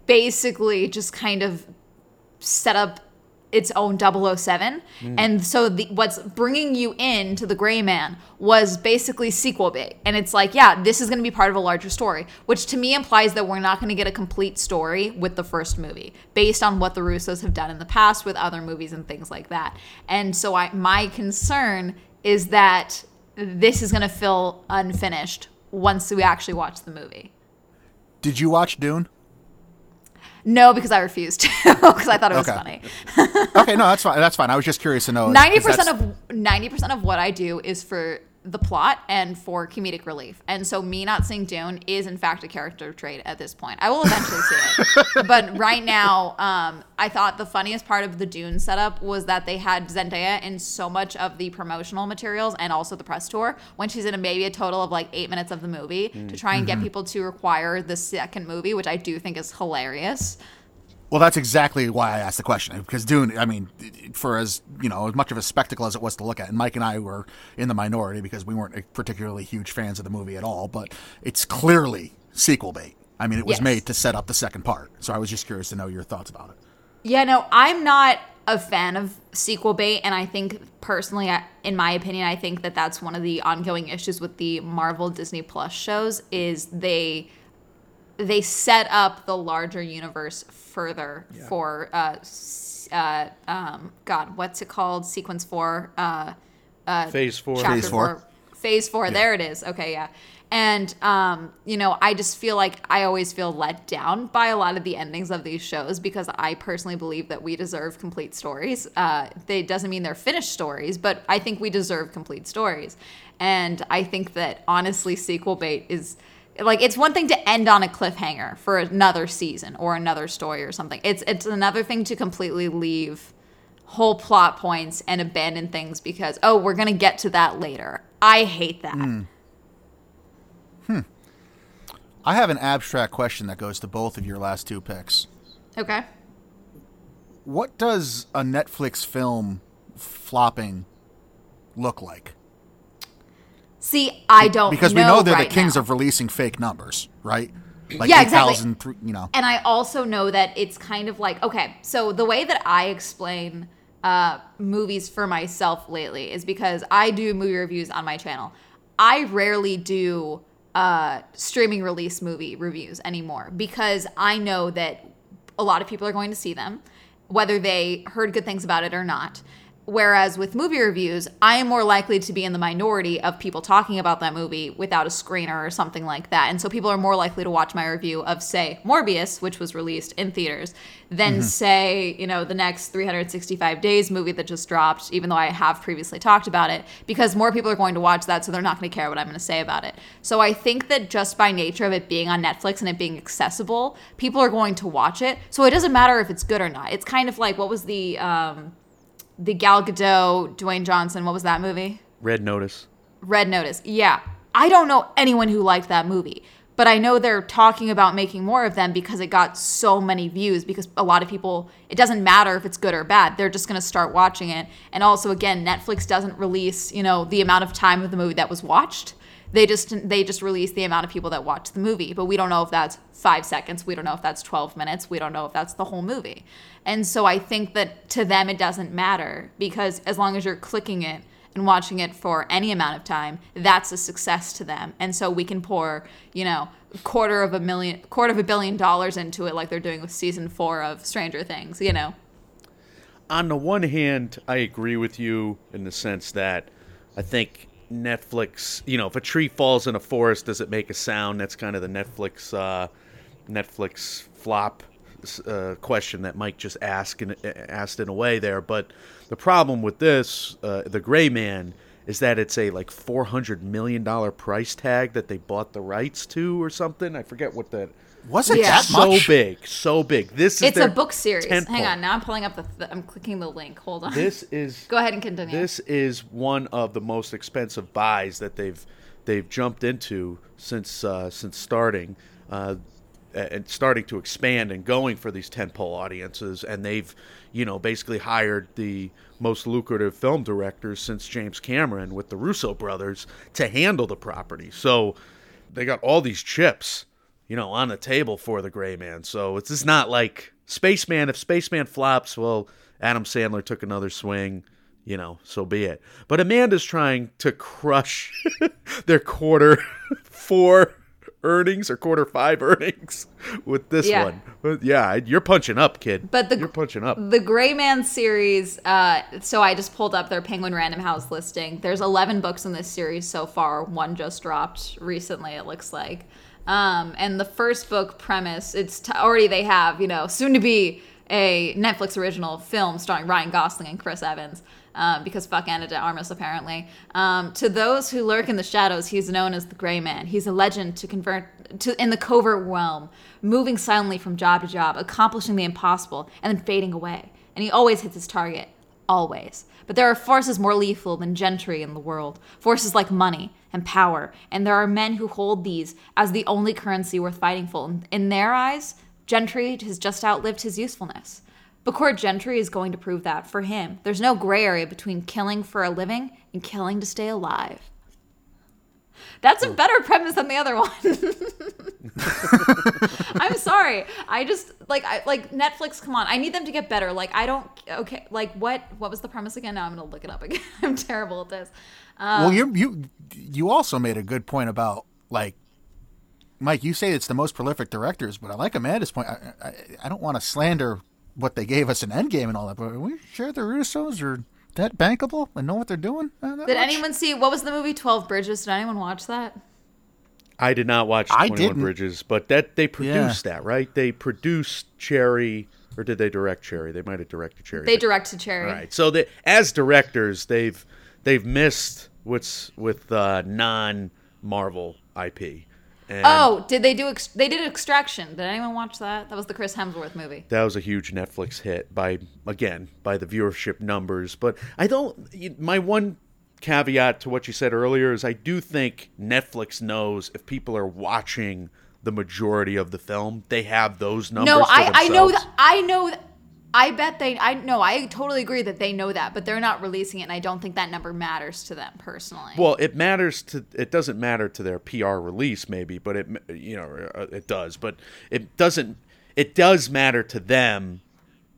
basically just kind of set up its own 007. And so the, what's bringing you into the gray man was basically sequel bait. And it's like yeah this is going to be part of a larger story which to me implies that we're not going to get a complete story with the first movie based on what the russos have done in the past with other movies and things like that. And so I, my concern is that this is going to feel unfinished once we actually watch the movie Did you watch Dune? no because i refused to because i thought it was Okay. funny Okay, no, that's fine. That's fine. I was just curious to know. Ninety percent of ninety percent of what I do is for the plot and for comedic relief, and so me not seeing Dune is in fact a character trait at this point. I will eventually see it, but right now, um, I thought the funniest part of the Dune setup was that they had Zendaya in so much of the promotional materials and also the press tour when she's in a, maybe a total of like eight minutes of the movie to try and get people to require the second movie, which I do think is hilarious. Well, that's exactly why I asked the question because Dune. I mean, for as you know, as much of a spectacle as it was to look at, and Mike and I were in the minority because we weren't particularly huge fans of the movie at all. But it's clearly sequel bait. I mean, it was Yes. made to set up the second part. So I was just curious to know your thoughts about it. Yeah, no, I'm not a fan of sequel bait, and I think personally, in my opinion, I think that that's one of the ongoing issues with the Marvel Disney Plus shows is they they set up the larger universe further for uh, uh um God, what's it called? Sequence four, uh, uh, Phase four. chapter Phase four. Phase four. There it is. Okay, yeah. And um, you know, I just feel like I always feel let down by a lot of the endings of these shows because I personally believe that we deserve complete stories. Uh, they doesn't mean they're finished stories, but I think we deserve complete stories. And I think that honestly, sequel bait is like it's one thing to end on a cliffhanger for another season or another story or something. It's it's another thing to completely leave whole plot points and abandon things because oh we're gonna get to that later i hate that Hmm. I have an abstract question that goes to both of your last two picks. okay What does a Netflix film flopping look like? See i don't Because we know know they're right the kings now. of releasing fake numbers, right? Like Yeah, exactly. 8,000, you know. and i also know that it's kind of like okay so the way that i explain uh, movies for myself lately is because i do movie reviews on my channel i rarely do uh, streaming release movie reviews anymore because i know that a lot of people are going to see them whether they heard good things about it or not Whereas with movie reviews, I am more likely to be in the minority of people talking about that movie without a screener or something like that. And so people are more likely to watch my review of, say, Morbius, which was released in theaters, than, say, you know, the next 365 Days movie that just dropped, even though I have previously talked about it, because more people are going to watch that, so they're not going to care what I'm going to say about it. So I think that just by nature of it being on Netflix and it being accessible, people are going to watch it. So it doesn't matter if it's good or not. It's kind of like, what was the. Um, the Gal Gadot, Dwayne Johnson. What was that movie? Red Notice. Red Notice. Yeah. I don't know anyone who liked that movie, but I know they're talking about making more of them because it got so many views because a lot of people it doesn't matter if it's good or bad. They're just going to start watching it. And also again, Netflix doesn't release, you know, the amount of time of the movie that was watched. They just they just release the amount of people that watch the movie, but we don't know if that's 5 seconds, we don't know if that's 12 minutes, we don't know if that's the whole movie. And so I think that to them it doesn't matter because as long as you're clicking it and watching it for any amount of time, that's a success to them. And so we can pour, you know, quarter of a million, quarter of a billion dollars into it, like they're doing with season four of Stranger Things. You know, on the one hand, I agree with you in the sense that I think Netflix, you know, if a tree falls in a forest, does it make a sound? That's kind of the Netflix, uh, Netflix flop uh, question that Mike just asked in, asked in a way there. But the problem with this, uh, the Gray Man, is that it's a like four hundred million dollar price tag that they bought the rights to or something. I forget what that Was it Yeah. that so much? big, so big. This is It's their a book series. tentpole. Hang on, now I'm pulling up the. Th- I'm clicking the link. Hold on. This is Go ahead and continue. This is one of the most expensive buys that they've they've jumped into since uh, since starting uh, and starting to expand and going for these tentpole audiences. And they've you know basically hired the most lucrative film directors since James Cameron with the Russo brothers to handle the property. So they got all these chips you know on the table for the Gray Man. So it's just not like Spaceman. If Spaceman flops, well, Adam Sandler took another swing you know, so be it. But Amanda's trying to crush their quarter four earnings or quarter five earnings with this Yeah. one. Yeah, you're punching up, kid. But the- you're punching up. The Gray Man series, uh, so I just pulled up their Penguin Random House listing. There's 11 books in this series so far. One just dropped recently, it looks like. Um, and the first book premise, it's t- already they have, you know, soon to be a Netflix original film starring Ryan Gosling and Chris Evans. Um, because fuck Ana de Armas, apparently. Um, to those who lurk in the shadows, he's known as the Gray Man. He's a legend to convert to in the covert realm, moving silently from job to job, accomplishing the impossible, and then fading away. And he always hits his target, always. But there are forces more lethal than gentry in the world, forces like money and power, and there are men who hold these as the only currency worth fighting for. In their eyes, gentry has just outlived his usefulness. But Court Gentry is going to prove that for him. There's no gray area between killing for a living and killing to stay alive. That's a better premise than the other one. I'm sorry. I just like I like Netflix. Come on, I need them to get better. Like I don't. Okay, like what? What was the premise again? Now I'm gonna look it up again. I'm terrible at this. Um, well, you you you also made a good point about like Mike. You say it's the most prolific directors, but I like Amanda's point. I I, I don't want to slander what they gave us in Endgame and all that, but are we sure the Russos are that bankable and know what they're doing? Uh, Did much? anyone see what was the movie Twelve Bridges? Did anyone watch that? I did not watch I 21 didn't. Bridges, but that they produced that, right? They produced Cherry, or did they direct Cherry? They might have directed Cherry. They but- directed Cherry. Right. So they, as directors, they've they've missed what's with uh, non Marvel IP. And Oh, did they do? Ex- they did Extraction. Did anyone watch that? That was the Chris Hemsworth movie. that was a huge Netflix hit by again by the viewership numbers. But I don't. My one caveat to what you said earlier is I do think Netflix knows if people are watching the majority of the film, they have those numbers. No, I I know that I know that I bet they I know I totally agree that they know that, but they're not releasing it and I don't think that number matters to them personally. Well, it matters to it doesn't matter to their PR release maybe, but it you know uh, it does, but it doesn't it does matter to them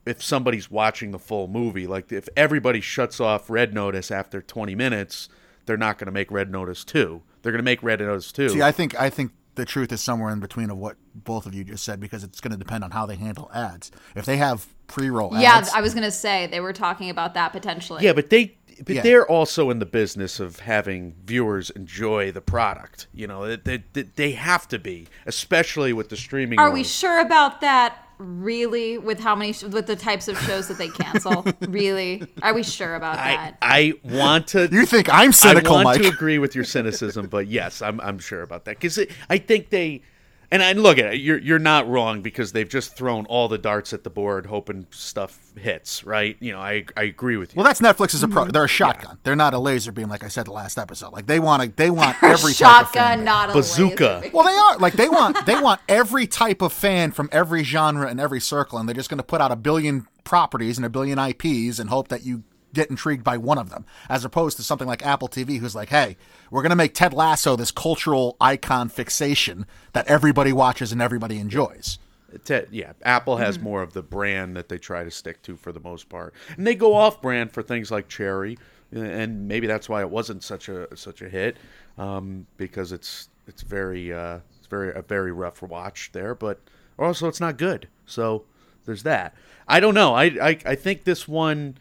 if somebody's watching the full movie. Like if everybody shuts off Red Notice after 20 minutes, they're not going to make Red Notice 2. They're going to make Red Notice 2. See, I think I think the truth is somewhere in between of what both of you just said because it's going to depend on how they handle ads. If they have pre-roll yeah, I was gonna say they were talking about that potentially. yeah, but they but Yeah. they're also in the business of having viewers enjoy the product. You know, they, they, they have to be, especially with the streaming. Are we sure about that? Really, with how many with the types of shows that they cancel? really, are we sure about I, that? I want to. you think I'm cynical, I want Mike? to agree with your cynicism, but yes, I'm I'm sure about that because I think they. And I look at it, you're you're not wrong because they've just thrown all the darts at the board, hoping stuff hits. Right? You know, I I agree with you. Well, that's Netflix's Mm-hmm. approach. They're a shotgun. They're not a laser beam, like I said the last episode. Like they want to, they want every type of. Shotgun, not a Bazooka. laser. Well, they are like they want they want every type of fan from every genre and every circle, and they're just going to put out a billion properties and a billion IPs and hope that you get intrigued by one of them, as opposed to something like Apple TV, who's like, hey, we're going to make Ted Lasso this cultural icon fixation that everybody watches and everybody enjoys. Te- yeah, Apple Mm-hmm. has more of the brand that they try to stick to for the most part, and they go off brand for things like Cherry, and maybe that's why it wasn't such a such a hit um, because it's it's very uh, it's very a very rough watch there, but also it's not good. So there's that. I don't know. I I, I think this one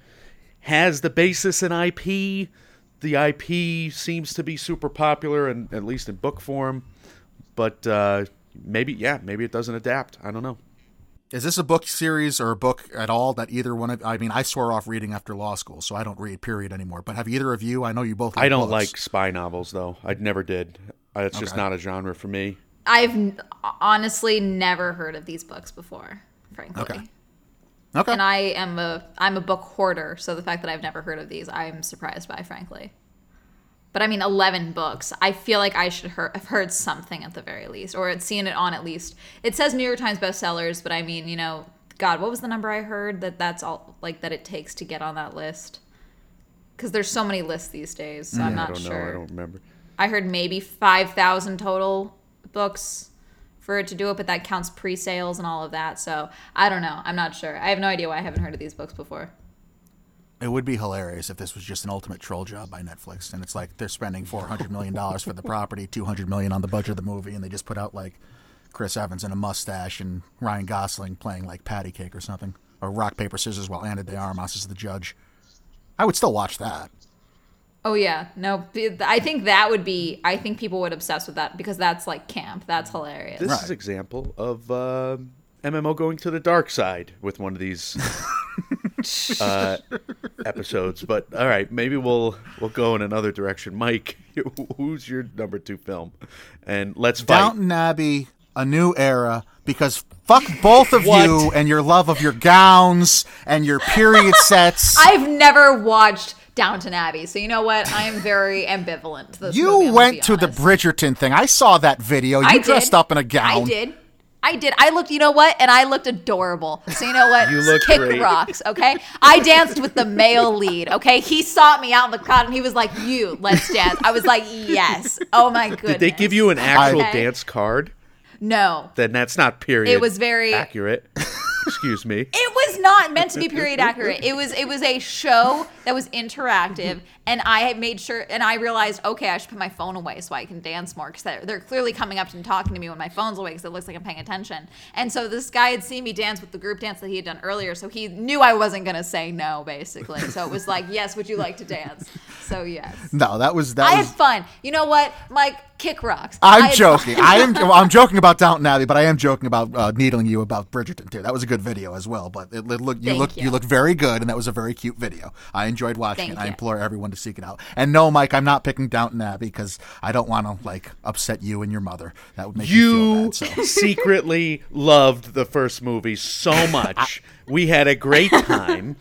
has the basis in IP. The IP seems to be super popular, and at least in book form. But uh, maybe, yeah, maybe it doesn't adapt. I don't know. Is this a book series or a book at all that either one of? I mean, I swore off reading after law school, so I don't read period anymore. But have either of you? I know you both. Like I don't books. like spy novels, though. I never did. Uh, It's just not a genre for me. I've honestly never heard of these books before, frankly. Okay. Okay. And I am a I'm a book hoarder, so the fact that I've never heard of these, I'm surprised by, frankly. But I mean, 11 books. I feel like I should have heard something at the very least, or had seen it on at least. It says New York Times bestsellers, but I mean, you know, God, what was the number I heard that that's all like that it takes to get on that list? Because there's so many lists these days, so I'm I not know. sure. I don't remember. I heard maybe 5,000 total books for it to do it, but that counts pre sales and all of that. So I don't know. I'm not sure. I have no idea why I haven't heard of these books before. It would be hilarious if this was just an ultimate troll job by Netflix, and it's like they're spending four hundred million dollars for the property, two hundred million on the budget of the movie, and they just put out like Chris Evans in a mustache and Ryan Gosling playing like patty cake or something, or rock paper scissors while Ana De Armas is the judge. I would still watch that. Oh, yeah. No, I think that would be, I think people would obsess with that because that's like camp. That's hilarious. This Right. is example of uh, MMO going to the dark side with one of these uh, episodes. But all right, maybe we'll we'll go in another direction. Mike, who's your number two film? And let's fight. Downton Abbey, a new era, because fuck both of What? you and your love of your gowns and your period sets. I've never watched Downton Abbey, so you know what? I am very ambivalent to this you gonna went to the. Bridgerton thing. I saw that video. You I dressed did. up in a gown. I did. I did. I looked, you know what? And I looked adorable. So you know what? You look Kick great. rocks, okay? I danced with the male lead, okay? He sought me out in the crowd and he was like, "You, let's dance." I was like, "Yes." Oh my goodness. Did they give you an actual Okay. dance card? No. Then that's not period. It was very- accurate. Excuse me. It was not meant to be period accurate. It was it was a show that was interactive, and I had made sure, and I realized, okay, I should put my phone away so I can dance more because they're, they're clearly coming up and talking to me when my phone's away because it looks like I'm paying attention. And so this guy had seen me dance with the group dance that he had done earlier, so he knew I wasn't gonna say no, basically. So it was like, yes, would you like to dance? So yes. No, that was that I was. had fun. You know what, Mike? Kick rocks. I I'm had joking. fun. I am. Well, I'm joking about Downton Abbey, but I am joking about uh, needling you about Bridgerton too. That was a good video as well. But it, it looked you Thank looked you. you. looked very good, and that was a very cute video. I enjoyed watching Thank it. I implore everyone to seek it out. And no, Mike, I'm not picking Downton Abbey because I don't want to like upset you and your mother. That would make you, You feel bad. So. secretly loved the first movie so much. We had a great time,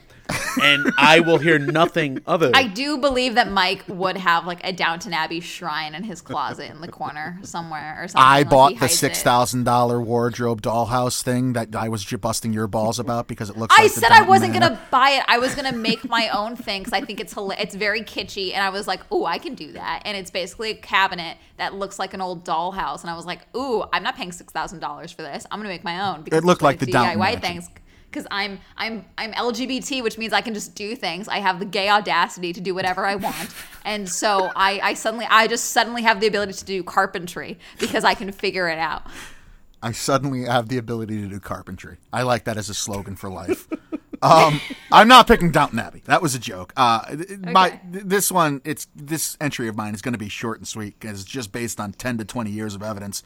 and I will hear nothing other. I do believe that Mike would have like a Downton Abbey shrine in his closet in the corner somewhere or something. I like, bought the six thousand dollar wardrobe dollhouse thing that I was j- busting your balls about because it looks. I like the said I wasn't Manor. gonna buy it. I was gonna make my own thing because I think it's hila- it's very kitschy, and I was like, "Ooh, I can do that." And it's basically a cabinet that looks like an old dollhouse, and I was like, "Ooh, I'm not paying six thousand dollars for this. I'm gonna make my own." Because It looked like the Downton DIY Mansion. things. Because I'm I'm I'm LGBT, which means I can just do things. I have the gay audacity to do whatever I want, and so I, I suddenly I just suddenly have the ability to do carpentry because I can figure it out. I suddenly have the ability to do carpentry. I like that as a slogan for life. um, I'm not picking Downton Abbey. That was a joke. Uh, my Okay. th- this one, it's this entry of mine is going to be short and sweet because it's just based on 10 to 20 years of evidence.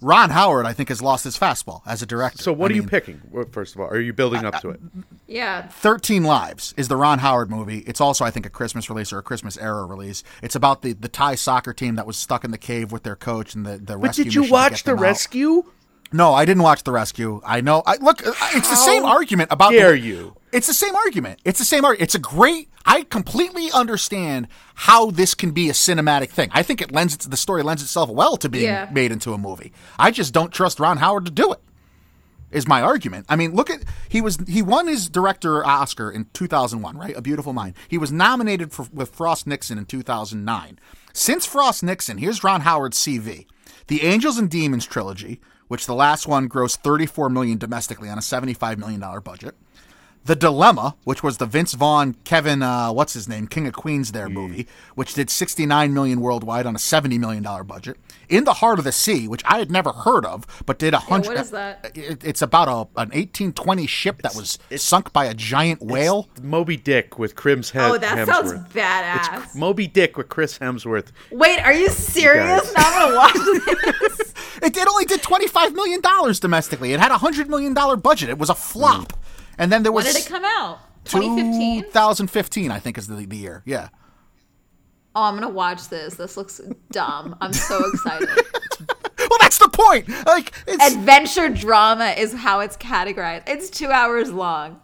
Ron Howard, I think, has lost his fastball as a director. so, what I are you picking? First of all, are you building up to it? Yeah, 13 Lives is the Ron Howard movie. It's also, I think, a Christmas release or a Christmas era release. It's about the, the Thai soccer team that was stuck in the cave with their coach and the, the But rescue did you watch the out. rescue? No, I didn't watch The Rescue. I know. I look. uh, It's the same argument about. dare the, you. It's the same argument. It's the same argument. It's a great. I completely understand how this can be a cinematic thing. I think it lends it. The story lends itself well to being Yeah. made into a movie. I just don't trust Ron Howard to do it. Is my argument. I mean, look at he was he won his director Oscar in 2001, right? A Beautiful Mind. He was nominated for with Frost Nixon in 2009. Since Frost Nixon, here's Ron Howard's CV: The Angels and Demons trilogy, which the last one grossed 34 million domestically on a 75 million dollar budget. The Dilemma, which was the Vince Vaughn, Kevin, uh, what's his name, King of Queens, there movie, which did 69 million worldwide on a 70 million dollar budget. In the Heart of the Sea, which I had never heard of, but did a hundred. what is that? It, it's about a an 1820 ship that was sunk by a giant whale. Moby Dick with Chris Hem- Oh, that Hemsworth. sounds It's badass. Moby Dick with Chris Hemsworth. Wait, are you serious? guys. Now I'm gonna watch this. It, it only did 25 million dollars domestically. It had a hundred million dollar budget. It was a flop. And then there was when did it come out? 2015. 2015, I think, is the, the year. Yeah. Oh, I'm gonna watch this. This looks dumb. I'm so excited. Well, that's the point. Like it's Adventure drama is how it's categorized. It's two hours long.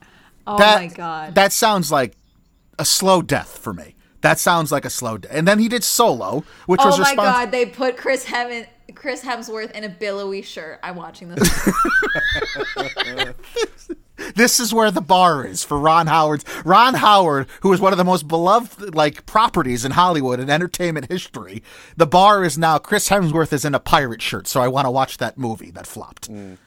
Oh that, my god. That sounds like a slow death for me. That sounds like a slow death. And then he did Solo, which oh was Oh my responsible. god, they put Chris Hem- Chris Hemsworth in a billowy shirt. I'm watching this. This is where the bar is for Ron Howard's Ron Howard, who is one of the most beloved like properties in Hollywood and entertainment history. The bar is now Chris Hemsworth is in a pirate shirt, so I want to watch that movie that flopped. Mm.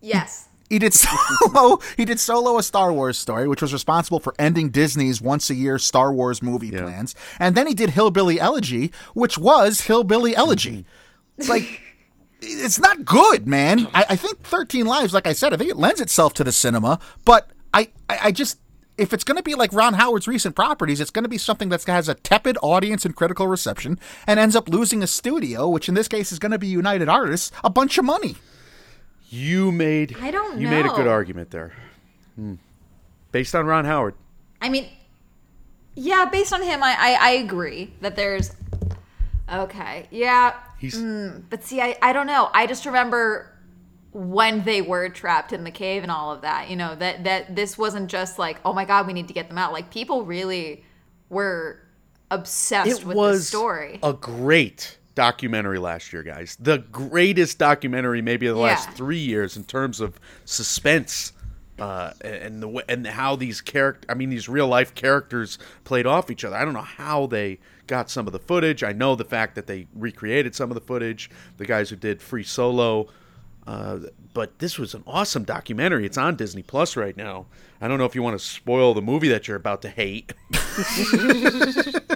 yes. He did solo. he did solo a Star Wars story, which was responsible for ending Disney's once-a-year Star Wars movie plans, and then he did Hillbilly Elegy, which was Hillbilly Elegy. Mm-hmm. like, it's not good, man. I, I think Thirteen Lives, like I said, I think it lends itself to the cinema, but I, I, I just. If it's going to be like Ron Howard's recent properties, it's going to be something that has a tepid audience and critical reception and ends up losing a studio, which in this case is going to be United Artists, a bunch of money. You made I don't you made a good argument there. Hmm. Based on Ron Howard. I mean, yeah, based on him, I, I, I agree that there's. Okay, yeah, He's mm, but see, I, I don't know. I just remember when they were trapped in the cave and all of that. You know that that this wasn't just like, oh my god, we need to get them out. Like people really were obsessed it with was the story. a great documentary last year, guys. The greatest documentary maybe of the last three years in terms of suspense. Uh, and the and how these character, I mean, these real life characters played off each other. I don't know how they got some of the footage. I know the fact that they recreated some of the footage. The guys who did Free Solo, uh, but this was an awesome documentary. It's on Disney Plus right now. I don't know if you want to spoil the movie that you're about to hate.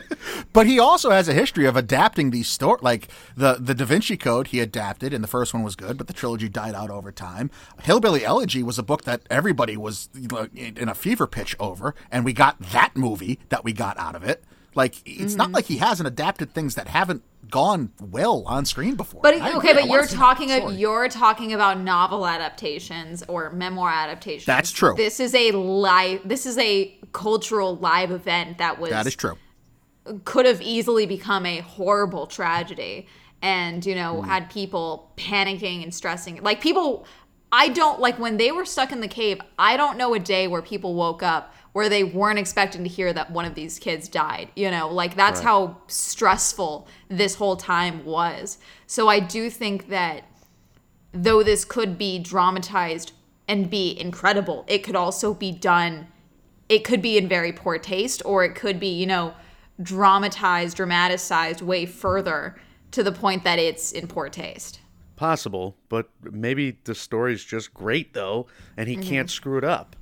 But he also has a history of adapting these stories, like the the Da Vinci Code. He adapted, and the first one was good, but the trilogy died out over time. Hillbilly Elegy was a book that everybody was in a fever pitch over, and we got that movie that we got out of it. Like it's Mm-hmm. not like he hasn't adapted things that haven't gone well on screen before. But I okay. I but wanna you're talking story. you're talking about novel adaptations or memoir adaptations. That's true. This is a live. This is a cultural live event that was that is true. Could have easily become a horrible tragedy and you know hmm. had people panicking and stressing. Like people i don't like when they were stuck in the cave i don't know a day where people woke up where they weren't expecting to hear that one of these kids died you know? Like that's how stressful this whole time was. So i do think that though this could be dramatized and be incredible it could also be done it could be in very poor taste or it could be you know dramatized dramatized way further to the point that it's in poor taste Possible, but maybe the story's just great though, and he can't mm-hmm. screw it up.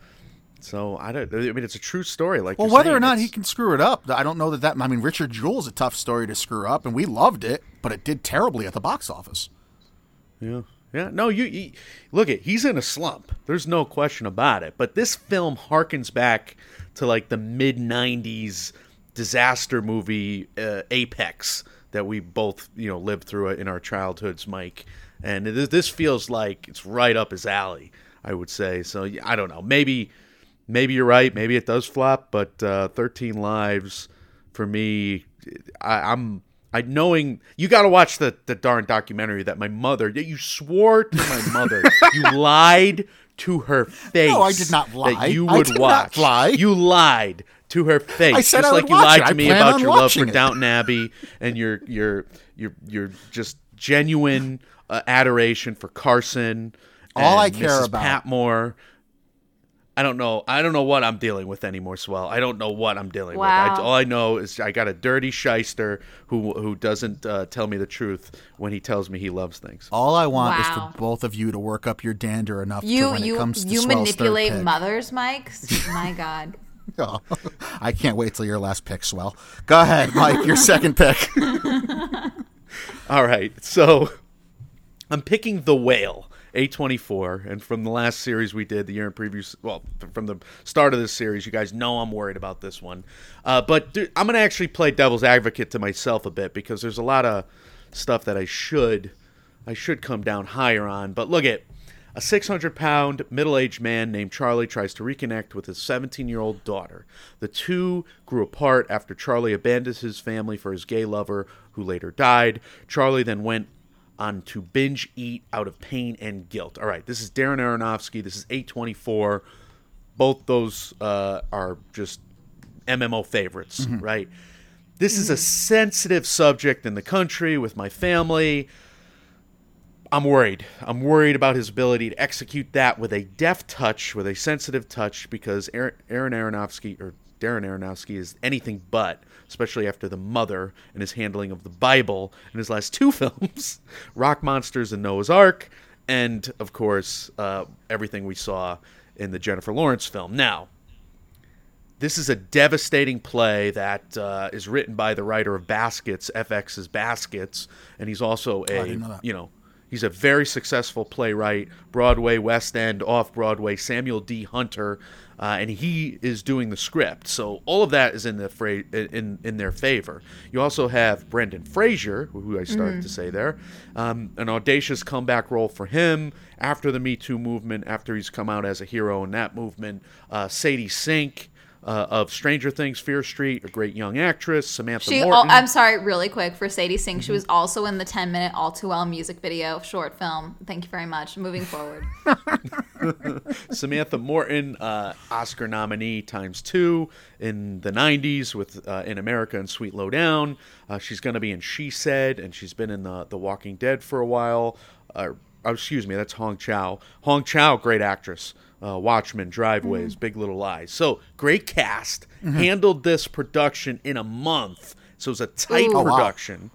So I don't. I mean, it's a true story. Like, Well, you're whether or not he can screw it up, I don't know that that. I mean, Richard Jewell's a tough story to screw up, and we loved it, but it did terribly at the box office. Yeah. Yeah. No, you, you look at he's in a slump. There's no question about it. But this film harkens back to like the mid '90s disaster movie uh, Apex that we both you know lived through in our childhoods, Mike. And this feels like it's right up his alley. I would say. So I don't know. Maybe maybe you're right. Maybe it does flop. But uh, 13 Lives for me, I, I'm. I knowing you got to watch the the darn documentary that my mother. You swore to my mother. you lied to her face. No, I did not lie. You I would did not watch. lie. You lied to her face. I said just I would like you watch lied it. to me about your love for watching it. Downton Abbey and your your your your just genuine uh, adoration for Carson. All and I care Mrs. about- Patmore. I don't know. I don't know what I'm dealing with anymore, Swell. I don't know what I'm dealing Wow. with. I, all I know is I got a dirty shyster who who doesn't uh, tell me the truth when he tells me he loves things. All I want is for both of you to work up your dander enough to you it you comes to you Swell's third manipulate pick. mothers mike my god Oh, I can't wait till your last pick, Swell. Go ahead, Mike. Your second pick. All right, so I'm picking the whale. A24, and from the last series we did, the year in previews, well, from the start of this series, you guys know I'm worried about this one. Uh, but dude, I'm going to actually play devil's advocate to myself a bit because there's a lot of stuff that I should, I should come down higher on. But look at a 600 pound middle aged man named Charlie tries to reconnect with his 17 year old daughter. The two grew apart after Charlie abandoned his family for his gay lover, who later died. Charlie then went on To Binge Eat Out of Pain and Guilt. All right, this is Darren Aronofsky. This is A24. Both those uh, are just MMO favorites, right? This is a sensitive subject in the country with my family. I'm worried. I'm worried about his ability to execute that with a deft touch, with a sensitive touch, because Aaron, Aaron Aronofsky or Darren Aronofsky is anything but, especially after the mother and his handling of the Bible in his last two films, Rock Monsters and Noah's Ark, and of course uh, everything we saw in the Jennifer Lawrence film. Now, this is a devastating play that uh, is written by the writer of Baskets, FX's Baskets, and he's also a know you know he's a very successful playwright, Broadway, West End, off Broadway, Samuel D. Hunter, uh, and he is doing the script. So all of that is in the fra- in in their favor. You also have Brendan Fraser, who I started to say there, um, an audacious comeback role for him after the Me Too movement, after he's come out as a hero in that movement. Uh, Sadie Sink. Uh, of Stranger Things, Fear Street, a great young actress. Samantha She, oh, I'm sorry, really quick for Sadie Sink. She was also in the 10 minute All Too Well music video short film. Thank you very much. Moving forward. Samantha Morton, uh, Oscar nominee times two in the 90s with uh, In America and Sweet Lowdown. Uh, she's going to be in She Said, and she's been in the, the Walking Dead for a while. Uh, oh, excuse me, that's Hong Chau. Hong Chau, great actress. Uh, Watchmen, Driveways, Big Little Lies. So great cast. Handled this production in a month. So it was a tight Oh, wow. production.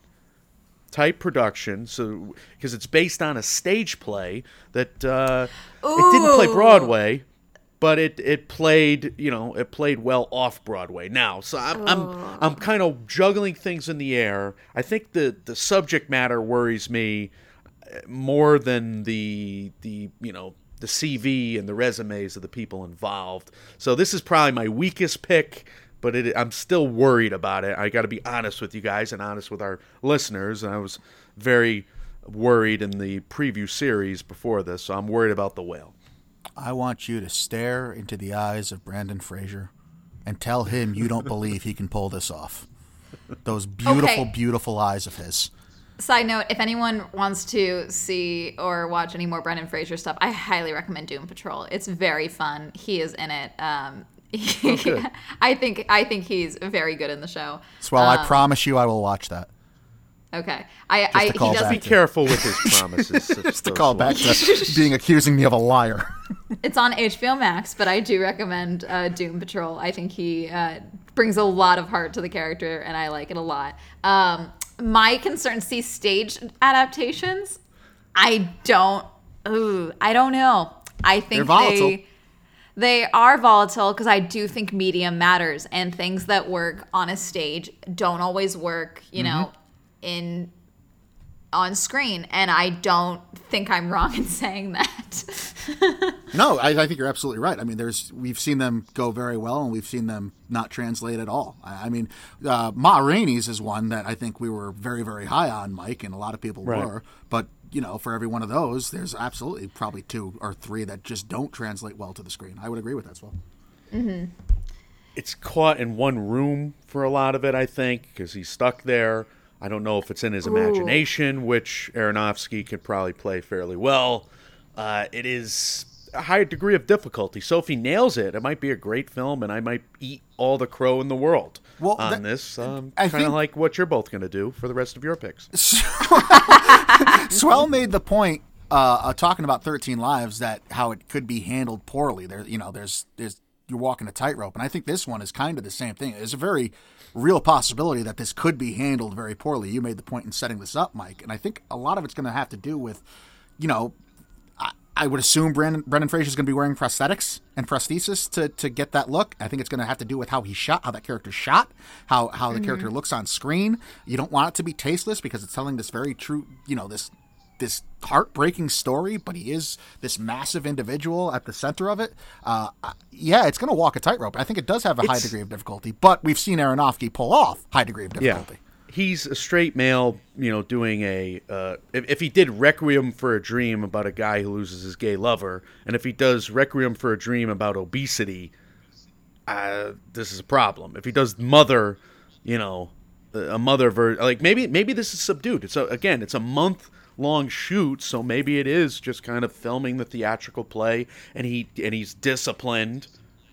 Type production. So because it's based on a stage play that uh, it didn't play broadway but it, it played you know it played well off broadway. Now so i'm i'm, I'm kind of juggling things in the air. I think the the subject matter worries me uh, more than the the you know the CV and the resumes of the people involved. So this is probably my weakest pick, but it, I'm still worried about it. I got to be honest with you guys and honest with our listeners. And I was very worried in the preview series before this, so I'm worried about the whale. I want you to stare into the eyes of Brandon Fraser and tell him you don't believe he can pull this off. Those beautiful, Okay. beautiful eyes of his. Side note: If anyone wants to see or watch any more Brendan Fraser stuff, I highly recommend Doom Patrol. It's very fun. He is in it. Um, good. I think I think he's very good in the show. Swell, I promise you I will watch that. Okay, I, I he back Be doesn't. careful with his promises. Just to call back to being accusing me of a liar. It's on HBO Max, but I do recommend uh, Doom Patrol. I think he uh, brings a lot of heart to the character, and I like it a lot. Um, my concern, see, stage adaptations, I don't. Ooh, I don't know. I think they they are volatile because I do think medium matters, and things that work on a stage don't always work. You mm-hmm. know, in on screen, and I don't think I'm wrong in saying that. No, I, I think you're absolutely right. I mean, there's we've seen them go very well, and we've seen them not translate at all. I, I mean, uh, Ma Rainey's is one that I think we were very, very high on, Mike, and a lot of people Right. were. But you know, for every one of those, there's absolutely probably two or three that just don't translate well to the screen. I would agree with that, Swell. it's caught in one room for a lot of it, I think, because he's stuck there. I don't know if it's in his imagination, which Aronofsky could probably play fairly well. Uh, it is a high degree of difficulty. So if he nails it, it might be a great film, and I might eat all the crow in the world Well, on that- this. Um, kind of like what you're both going to do for the rest of your picks. Swell made the point uh, uh, talking about Thirteen Lives that how it could be handled poorly. There, you know, there's there's you're walking a tightrope, and I think this one is kind of the same thing. It's a very real possibility that this could be handled very poorly. You made the point in setting this up, Mike, and I think a lot of it's going to have to do with, you know. I- I would assume Brandon Brendan Fraser is going to be wearing prosthetics and prosthesis to, to get that look. I think it's going to have to do with how he shot, how that character shot, how how the character mm-hmm. looks on screen. You don't want it to be tasteless because it's telling this very true, you know, this this heartbreaking story, but he is this massive individual at the center of it. Uh, yeah, it's going to walk a tightrope. I think it does have a high degree of difficulty, but we've seen Aronofsky pull off high degree of Yeah. difficulty. He's a straight male, you know, doing a. Uh, if, if he did Requiem for a Dream about a guy who loses his gay lover, and if he does Requiem for a Dream about obesity, uh, this is a problem. If he does Mother, you know, a mother ver like maybe maybe this is subdued. It's a, again, it's a month long shoot, so maybe it is just kind of filming the theatrical play, and he and he's disciplined,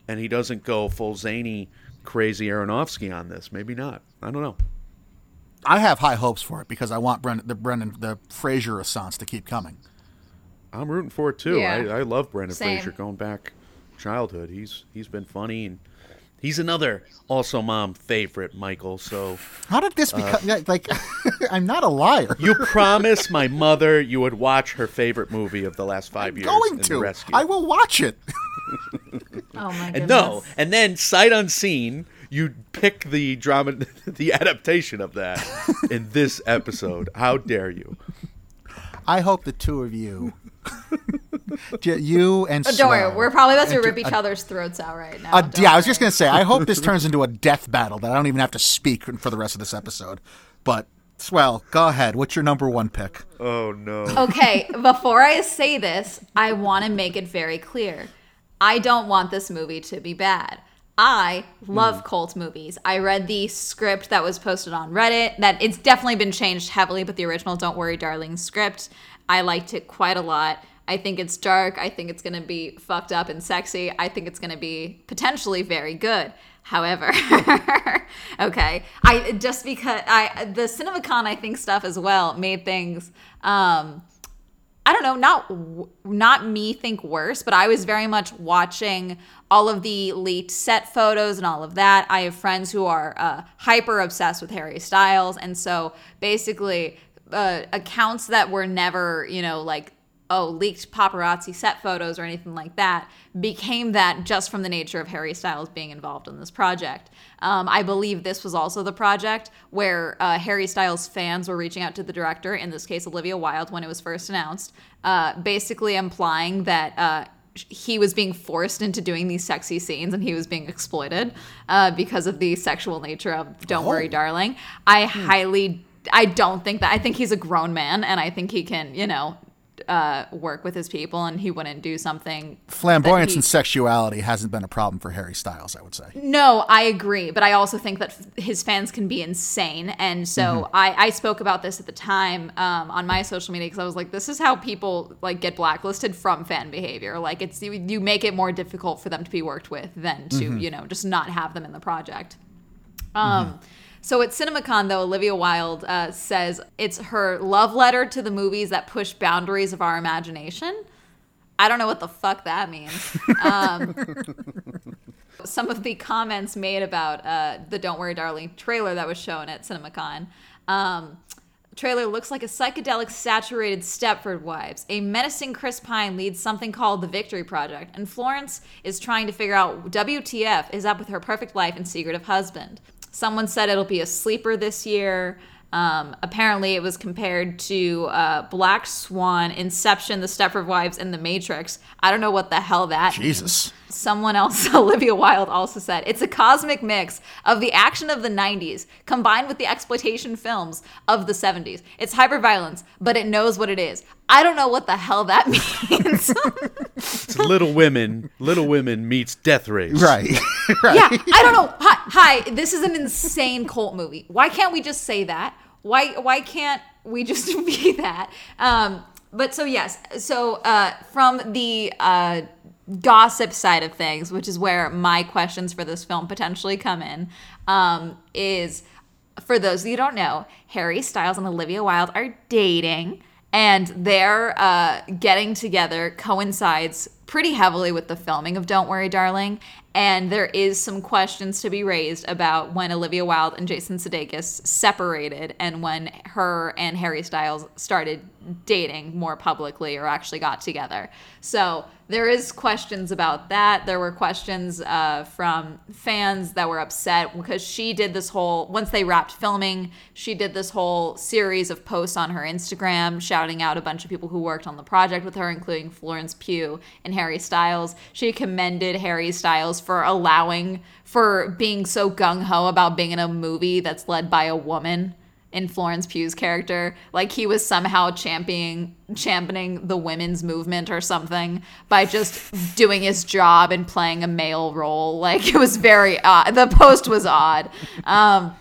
and he doesn't go full zany, crazy Aronofsky on this. Maybe not. I don't know. I have high hopes for it because I want Brendan, the Brendan, the Fraser Assance to keep coming. I'm rooting for it too. Yeah. I, I love Brendan Same. Fraser going back childhood. He's he's been funny and he's another also mom favorite, Michael. So How did this become uh, yeah, like? I'm not a liar. you promised my mother you would watch her favorite movie of the last five years. going to. Rescue. I will watch it. Oh my goodness. And no, and then sight unseen, you pick the drama, the adaptation of that in this episode. How dare you? I hope the two of you, J- you and Oh, don't worry, Swell- we're probably about to rip each other's throats out right now. Uh, Don't yeah, I was just gonna say. I hope this turns into a death battle that I don't even have to speak for the rest of this episode. But Swell, go ahead. What's your number one pick? Oh no. okay, before I say this, I want to make it very clear. I don't want this movie to be bad. I love cult movies. I read the script that was posted on Reddit. That it's definitely been changed heavily, but the original "Don't Worry, Darling" script, I liked it quite a lot. I think it's dark. I think it's gonna be fucked up and sexy. I think it's gonna be potentially very good. However, okay, I just because I the CinemaCon I think stuff as well made things. Um, I don't know, not not me think worse, but I was very much watching all of the leaked set photos and all of that. I have friends who are uh, hyper obsessed with Harry Styles, and so basically uh, accounts that were never, you know, like oh leaked paparazzi set photos or anything like that became that just from the nature of Harry Styles being involved in this project. Um, I believe this was also the project where uh, Harry Styles fans were reaching out to the director, in this case Olivia Wilde, when it was first announced, uh, basically implying that. Uh, he was being forced into doing these sexy scenes and he was being exploited uh, because of the sexual nature of Don't Worry, Darling. I highly, I don't think that, I think he's a grown man and I think he can, you know, uh, work with his people and he wouldn't do something. Flamboyance he- and sexuality hasn't been a problem for Harry Styles, I would say. No, I agree, but I also think that f- his fans can be insane, and so I, I spoke about this at the time um, on my social media because I was like, this is how people like get blacklisted from fan behavior. Like it's you, you make it more difficult for them to be worked with than to you know just not have them in the project. Um, So at CinemaCon, though, Olivia Wilde uh, says it's her love letter to the movies that push boundaries of our imagination. I don't know what the fuck that means. Um, some of the comments made about uh, the Don't Worry Darling trailer that was shown at CinemaCon. Um, trailer looks like a psychedelic saturated Stepford Wives. A menacing Chris Pine leads something called the Victory Project, and Florence is trying to figure out WTF is up with her perfect life and secretive husband. Someone said it'll be a sleeper this year. Um, apparently, it was compared to uh, Black Swan, Inception, The Stepford Wives, and The Matrix. I don't know what the hell that means. Jesus. Someone else, Olivia Wilde, also said it's a cosmic mix of the action of the 90s combined with the exploitation films of the 70s. It's hyperviolence, but it knows what it is. I don't know what the hell that means. It's Little Women. Little Women meets Death Race. Right. right. yeah, I don't know. Hi, hi, this is an insane cult movie. Why can't we just say that? Why why can't we just be that? Um, but so yes, so uh, from the uh, gossip side of things, which is where my questions for this film potentially come in, um, is for those you who don't know, Harry Styles and Olivia Wilde are dating, and their uh, getting together coincides pretty heavily with the filming of Don't Worry, Darling. And there is some questions to be raised about when Olivia Wilde and Jason Sudeikis separated and when her and Harry Styles started dating more publicly or actually got together. So there is questions about that. There were questions uh, from fans that were upset because she did this whole once they wrapped filming, she did this whole series of posts on her Instagram shouting out a bunch of people who worked on the project with her, including Florence Pugh and Harry Styles. She commended Harry Styles for allowing for being so gung ho about being in a movie that's led by a woman in Florence Pugh's character. Like he was somehow championing championing the women's movement or something by just doing his job and playing a male role. Like it was very odd. The post was odd. Um,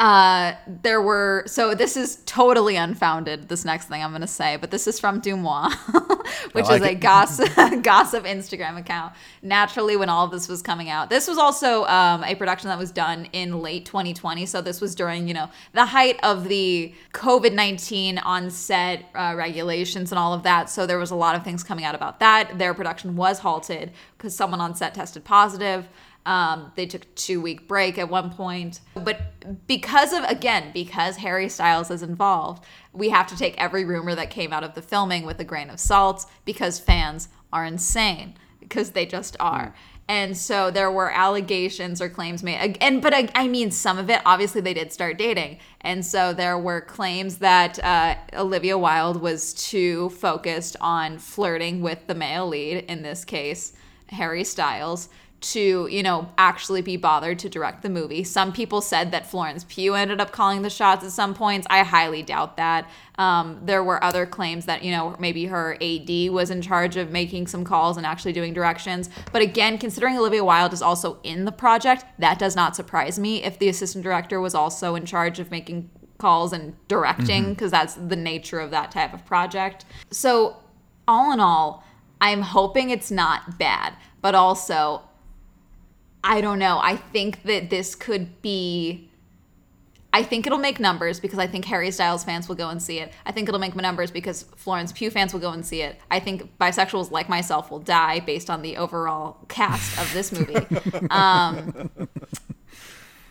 Uh, there were so this is totally unfounded. This next thing I'm going to say, but this is from DeuxMoi, which like is a it. gossip gossip Instagram account. Naturally, when all of this was coming out, this was also um, a production that was done in late 2020. So this was during you know the height of the COVID 19 on set uh, regulations and all of that. So there was a lot of things coming out about that. Their production was halted because someone on set tested positive. Um, they took a two week break at one point. But because of, again, because Harry Styles is involved, we have to take every rumor that came out of the filming with a grain of salt because fans are insane, because they just are. And so there were allegations or claims made. And but I, I mean, some of it obviously they did start dating, and so there were claims that uh, Olivia Wilde was too focused on flirting with the male lead in this case, Harry Styles, to you know actually be bothered to direct the movie. Some people said that Florence Pugh ended up calling the shots at some points. I highly doubt that. Um, there were other claims that you know maybe her AD was in charge of making some calls and actually doing directions. But again, considering Olivia Wilde is also in the project, that does not surprise me. If the assistant director was also in charge of making calls and directing, because that's the nature of that type of project. So all in all, I'm hoping it's not bad, but also I don't know. I think that this could be. I think it'll make numbers because I think Harry Styles fans will go and see it. I think it'll make numbers because Florence Pugh fans will go and see it. I think bisexuals like myself will die based on the overall cast of this movie. um,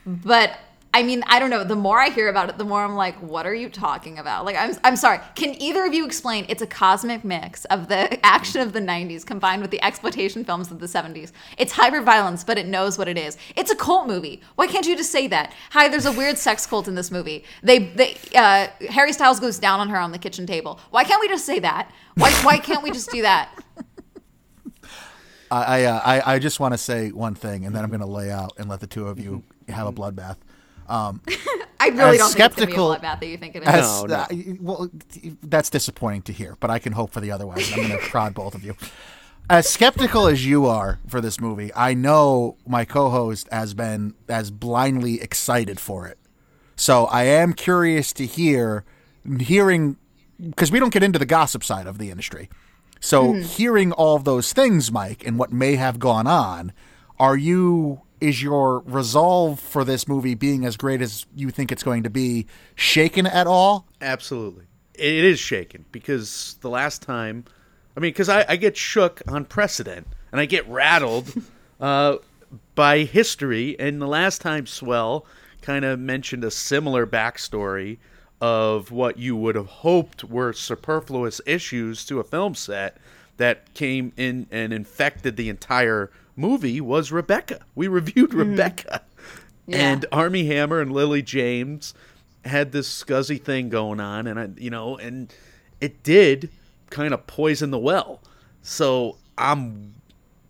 but I mean, I don't know. The more I hear about it, the more I'm like, what are you talking about? Like, I'm, I'm sorry. Can either of you explain? It's a cosmic mix of the action of the 90s combined with the exploitation films of the 70s. It's hyper violence, but it knows what it is. It's a cult movie. Why can't you just say that? Hi, there's a weird sex cult in this movie. They, they, uh, Harry Styles goes down on her on the kitchen table. Why can't we just say that? Why, why can't we just do that? I I, uh, I I just want to say one thing, and then I'm going to lay out and let the two of you have a bloodbath. Um, I really don't skeptical- think it's going to be a bloodbath that you think it is. as, No, no. uh, well, that's disappointing to hear, but I can hope for the otherwise. I'm going to prod both of you. As skeptical as you are for this movie, I know my co-host has been as blindly excited for it. So I am curious to hear, hearing, because we don't get into the gossip side of the industry. So hearing all of those things, Mike, and what may have gone on, are you? Is your resolve for this movie being as great as you think it's going to be shaken at all? Absolutely. It is shaken because the last time, I mean, because I, I get shook on precedent and I get rattled uh, by history. And the last time Swell kind of mentioned a similar backstory of what you would have hoped were superfluous issues to a film set that came in and infected the entire movie was Rebecca. We reviewed Rebecca. And Armie Hammer and Lily James had this scuzzy thing going on and I you know and it did kind of poison the well. So I'm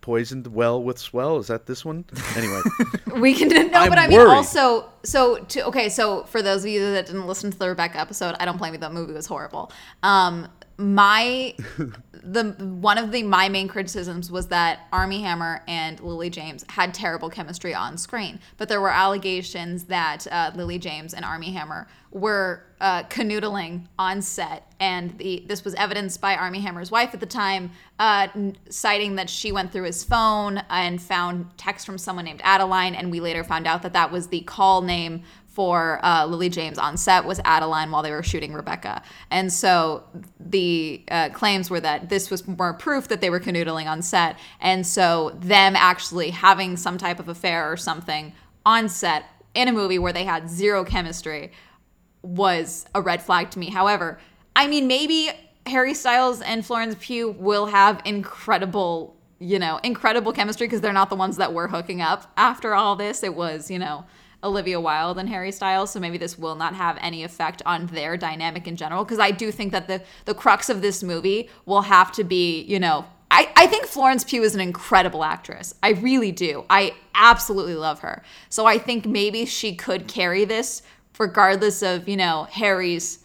poisoned well with swell. Is that this one? Anyway. We can no, I'm but I mean worried. also so to okay, so for those of you that didn't listen to the Rebecca episode, I don't blame you. That movie was horrible. Um, my the one of the my main criticisms was that Armie Hammer and Lily James had terrible chemistry on screen, but there were allegations that uh, Lily James and Armie Hammer were uh, canoodling on set, and the this was evidenced by Armie Hammer's wife at the time, uh, citing that she went through his phone and found text from someone named Adeline, and we later found out that that was the call name for uh, Lily James on set was Adeline while they were shooting Rebecca. And so the uh, claims were that this was more proof that they were canoodling on set. And so them actually having some type of affair or something on set in a movie where they had zero chemistry was a red flag to me. However, I mean, maybe Harry Styles and Florence Pugh will have incredible, you know, incredible chemistry because they're not the ones that were hooking up after all this. It was, you know, Olivia Wilde and Harry Styles. So maybe this will not have any effect on their dynamic in general. Because I do think that the the crux of this movie will have to be, you know, I, I think Florence Pugh is an incredible actress. I really do. I absolutely love her. So I think maybe she could carry this regardless of, you know, Harry's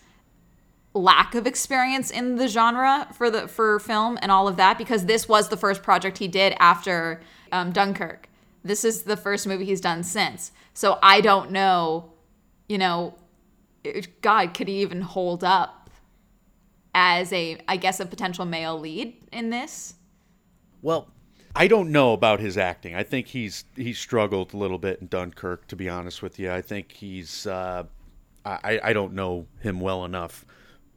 lack of experience in the genre for the for film and all of that because this was the first project he did after um, Dunkirk. This is the first movie he's done since. So I don't know you know, God, could he even hold up as a, I guess, a potential male lead in this? Well, I don't know about his acting. I think he's he's struggled a little bit in Dunkirk. To be honest with you, I think he's. Uh, I I don't know him well enough.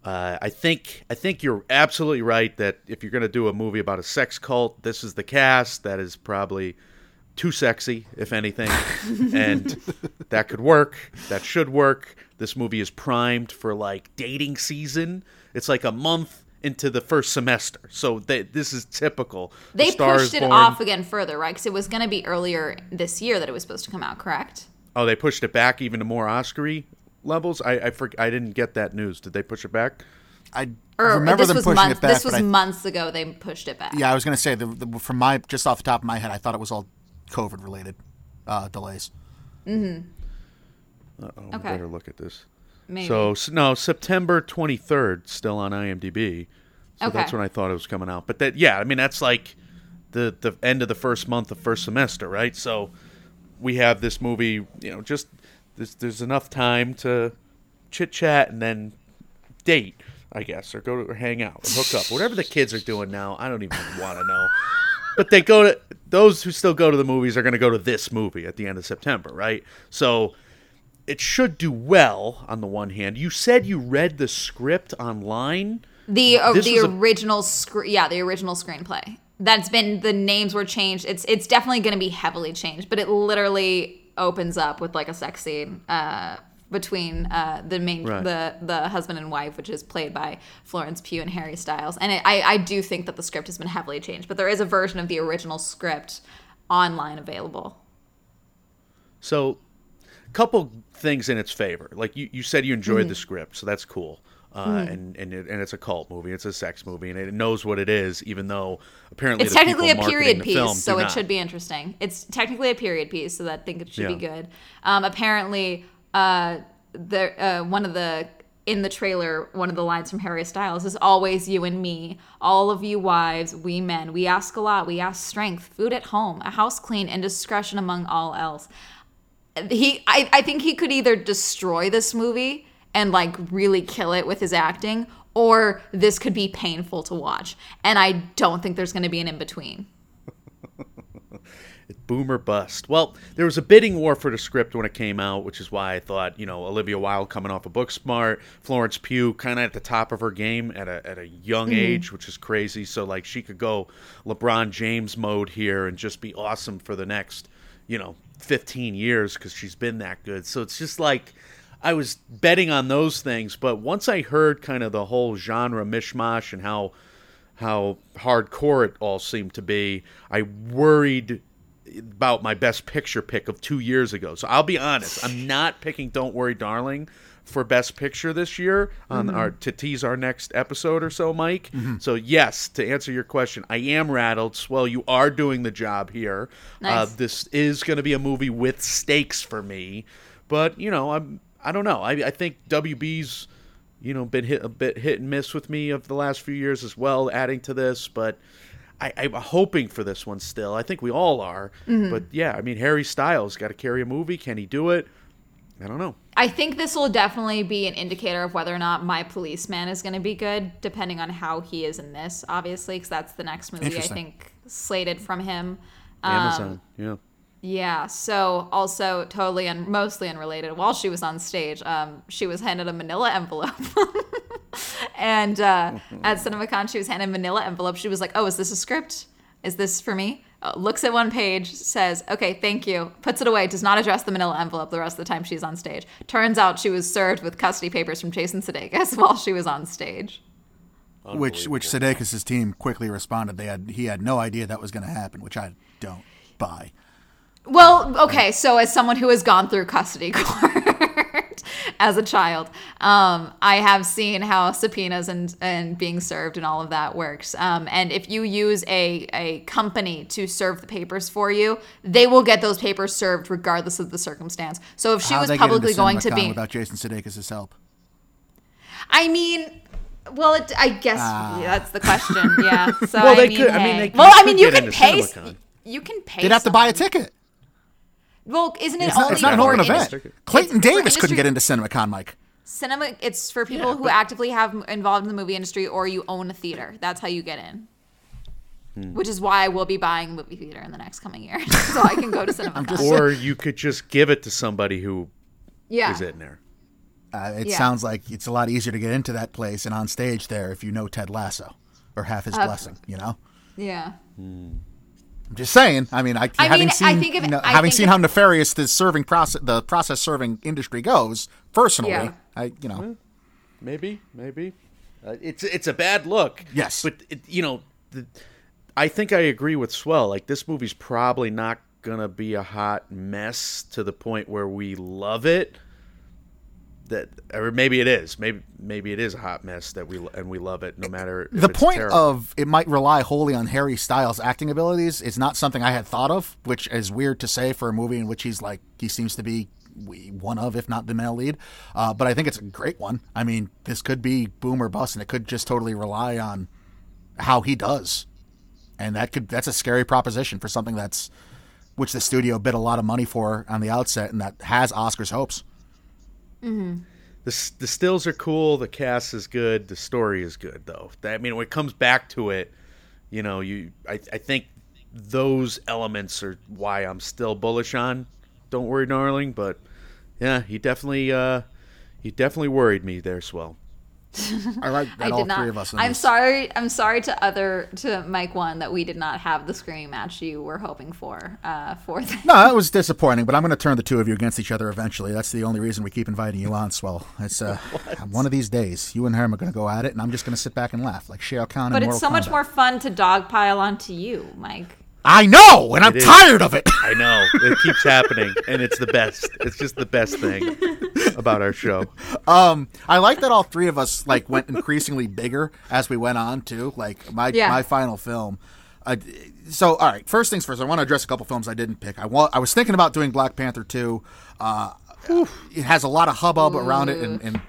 Uh, I think I think you're absolutely right that if you're going to do a movie about a sex cult, this is the cast. That is probably too sexy, if anything, and that could work. That should work. This movie is primed for like dating season. It's like a month into the first semester, so they, this is typical. They Star is pushed it Born- off again further, right? Because it was going to be earlier this year that it was supposed to come out, correct? Oh, they pushed it back even to more Oscar levels. I I, for, I didn't get that news. Did they push it back? I Or remember this them was pushing months. it back. this was but I, months ago. They pushed it back. yeah, I was going to say the, the, from my just off the top of my head, I thought it was all COVID related uh, delays. Oh, we Okay. better look at this. Maybe. So s- no, September 23rd, still on IMDb. So that's when I thought it was coming out. But that, yeah, I mean that's like the the end of the first month of first semester, right? So we have this movie, you know, just there's there's enough time to chit chat and then date, I guess, or go to or hang out, or hook up, whatever the kids are doing now. I don't even want to know. But they go to those who still go to the movies are going to go to this movie at the end of September, right? So it should do well on the one hand. You said you read the script online. The uh, the was a- original scr- yeah, the original screenplay. That's been the names were changed. It's it's definitely going to be heavily changed, but it literally opens up with like a sex scene uh, between uh, the main Right. the the husband and wife, which is played by Florence Pugh and Harry Styles. And it, I I do think that the script has been heavily changed, but there is a version of the original script online available. So, a couple things in its favor. Like you, you said, you enjoyed Mm-hmm. the script, so that's cool. Uh, and and it, and it's a cult movie. It's a sex movie, and it knows what it is, even though apparently It's technically a period piece, so it not. should be interesting. It's technically a period piece, so I think it should be good. Um, apparently, uh, the uh, one of the in the trailer, one of the lines from Harry Styles is always you and me, all of you wives, we men. We ask a lot. We ask strength, food at home, a house clean, and discretion among all else. He, I, I think he could either destroy this movie and like really kill it with his acting, or this could be painful to watch. And I don't think there's going to be an in between. Boomer bust. Well, there was a bidding war for the script when it came out, which is why I thought, you know, Olivia Wilde coming off of Booksmart, Florence Pugh kind of at the top of her game at a, at a young mm-hmm. age, which is crazy. So, like, she could go LeBron James mode here and just be awesome for the next, you know, 15 years because she's been that good. So it's just like. I was betting on those things, but once I heard kind of the whole genre mishmash and how how hardcore it all seemed to be, I worried about my best picture pick of two years ago. So I'll be honest, I'm not picking "Don't Worry, Darling" for best picture this year on our to tease our next episode or so, Mike. So yes, to answer your question, I am rattled. Swell, you are doing the job here. Uh, this is going to be a movie with stakes for me, but you know, I'm I don't know. I I think WB's you know been hit a bit hit and miss with me of the last few years as well, adding to this, but. I, I'm hoping for this one still. I think we all are. But yeah, I mean, Harry Styles got to carry a movie. Can he do it? I don't know. I think this will definitely be an indicator of whether or not My Policeman is going to be good, depending on how he is in this, obviously, because that's the next movie I think slated from him. Um, Amazon. yeah. Yeah. So also totally and mostly unrelated. While she was on stage, um, she was handed a Manila envelope. and uh, at CinemaCon, she was handed a Manila envelope. She was like, "Oh, is this a script? Is this for me?" Uh, looks at one page, says, "Okay, thank you." Puts it away. Does not address the Manila envelope the rest of the time she's on stage. Turns out she was served with custody papers from Jason Sudeikis while she was on stage. Which which Sudeikis' team quickly responded. They had he had no idea that was going to happen, which I don't buy. Well, okay, so as someone who has gone through custody court as a child, um, I have seen how subpoenas and, and being served and all of that works. Um, and if you use a, a company to serve the papers for you, they will get those papers served regardless of the circumstance. So if she How'd was they get into publicly going to be, without Jason Sudeikis' help. I mean, well, it, I guess yeah, that's the question. Yeah. So Well, I they mean, could- I mean, they well, I mean, you can pay. You can pay. They'd have to buy a ticket. Well, isn't it It's only not, it's not an open industry- event. Clayton it's Davis couldn't get into CinemaCon, Mike. Cinema. It's for people who actively have involved in the movie industry, or you own a theater. That's how you get in. Hmm. Which is why I will be buying a movie theater in the next coming year, so I can go to cinema. or you could just give it to somebody who yeah, is in there. Uh, it Yeah. sounds like it's a lot easier to get into that place and on stage there if you know Ted Lasso or have his Uh, blessing. You know, yeah. I'm just saying. I mean, I, I having mean, seen I think if- you know, I having think seen if- how nefarious the serving process, the process serving industry goes. Personally, Yeah. I you know, Maybe, maybe. Uh, it's it's a bad look. Yes. but it, you know, the, I think I agree with Swell. Like this movie's probably not gonna be a hot mess to the point where we love it. That or maybe it is. Maybe maybe it is a hot mess that we and we love it no matter. If the point terrible. of it might rely wholly on Harry Styles' acting abilities is not something I had thought of, which is weird to say for a movie in which he's like he seems to be one of, if not the male lead. Uh, but I think it's a great one. I mean, this could be boom or bust, and it could just totally rely on how he does, and that could that's a scary proposition for something that's which the studio bid a lot of money for on the outset, and that has Oscars hopes. The s- the stills are cool. The cast is good. The story is good though. I mean, when it comes back to it, you know, you I I think those elements are why I'm still bullish on. Don't worry, darling. But yeah, he definitely uh he definitely worried me there, Swell. I like that I all did not. three of us. in I'm this- sorry. I'm sorry to other to Mike one that we did not have the screaming match you were hoping for. Uh, for the, No, that was disappointing, but I'm going to turn the two of you against each other eventually. That's the only reason we keep inviting you on, Swell. It's uh, one of these days, you and him are going to go at it, and I'm just going to sit back and laugh like Shao Kahn. but in it's Mortal so much more fun to dogpile onto you, Mike. I know, and I'm is. tired of it. I know it keeps happening, and it's the best. It's just the best thing about our show. Um, I like that all three of us like went increasingly bigger as we went on too. Like my Yeah. my final film. Uh, so all right, first things first. I want to address a couple films I didn't pick. I want. I was thinking about doing Black Panther two. Uh, it has a lot of hubbub around it, and, and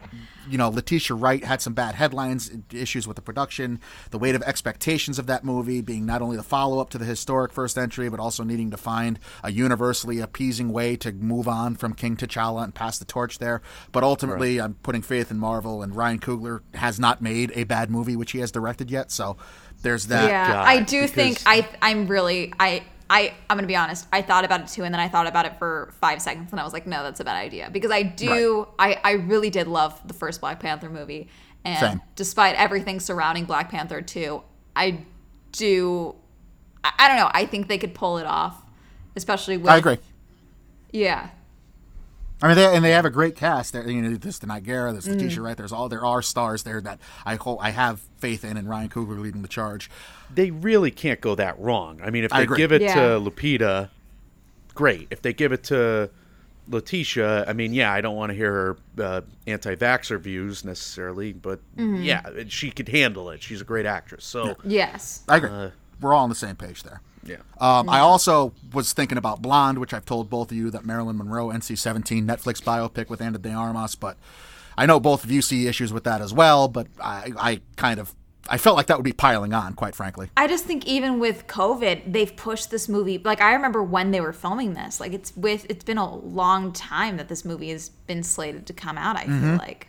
you know Letitia Wright had some bad headlines, issues with the production, the weight of expectations of that movie being not only the follow up to the historic first entry, but also needing to find a universally appeasing way to move on from King T'Challa and pass the torch there. But ultimately, I'm putting faith in Marvel, and Ryan Coogler has not made a bad movie, which he has directed yet. So there's that. Yeah, God, I do because- think I I'm really I I I'm gonna be honest. I thought about it too, and then I thought about it for five seconds, and I was like, no, that's a bad idea because I do I I really did love the first Black Panther movie, and Same. despite everything surrounding Black Panther two, I do I, I don't know. I think they could pull it off, especially with I agree. Yeah, I mean, they, and they have a great cast. There, you know, there's the Nigera, there's. Letitia Wright. There's all there are stars there that I hope I have faith in, and Ryan Coogler leading the charge. They really can't go that wrong. I mean, if they give it Yeah. to Lupita, great. If they give it to Letitia, I mean, yeah, I don't want to hear her uh, anti-vaxxer views necessarily, but Mm-hmm. yeah, she could handle it. She's a great actress. So yes, I agree. We're all on the same page there. Yeah, Um, I also was thinking about Blonde, which I've told both of you that Marilyn Monroe NC-17 Netflix biopic with Ana de Armas, but I know both of you see issues with that as well. But I, I kind of I felt like that would be piling on, quite frankly. I just think even with COVID, they've pushed this movie. Like I remember when they were filming this. Like it's with it's been a long time that this movie has been slated to come out. I feel like,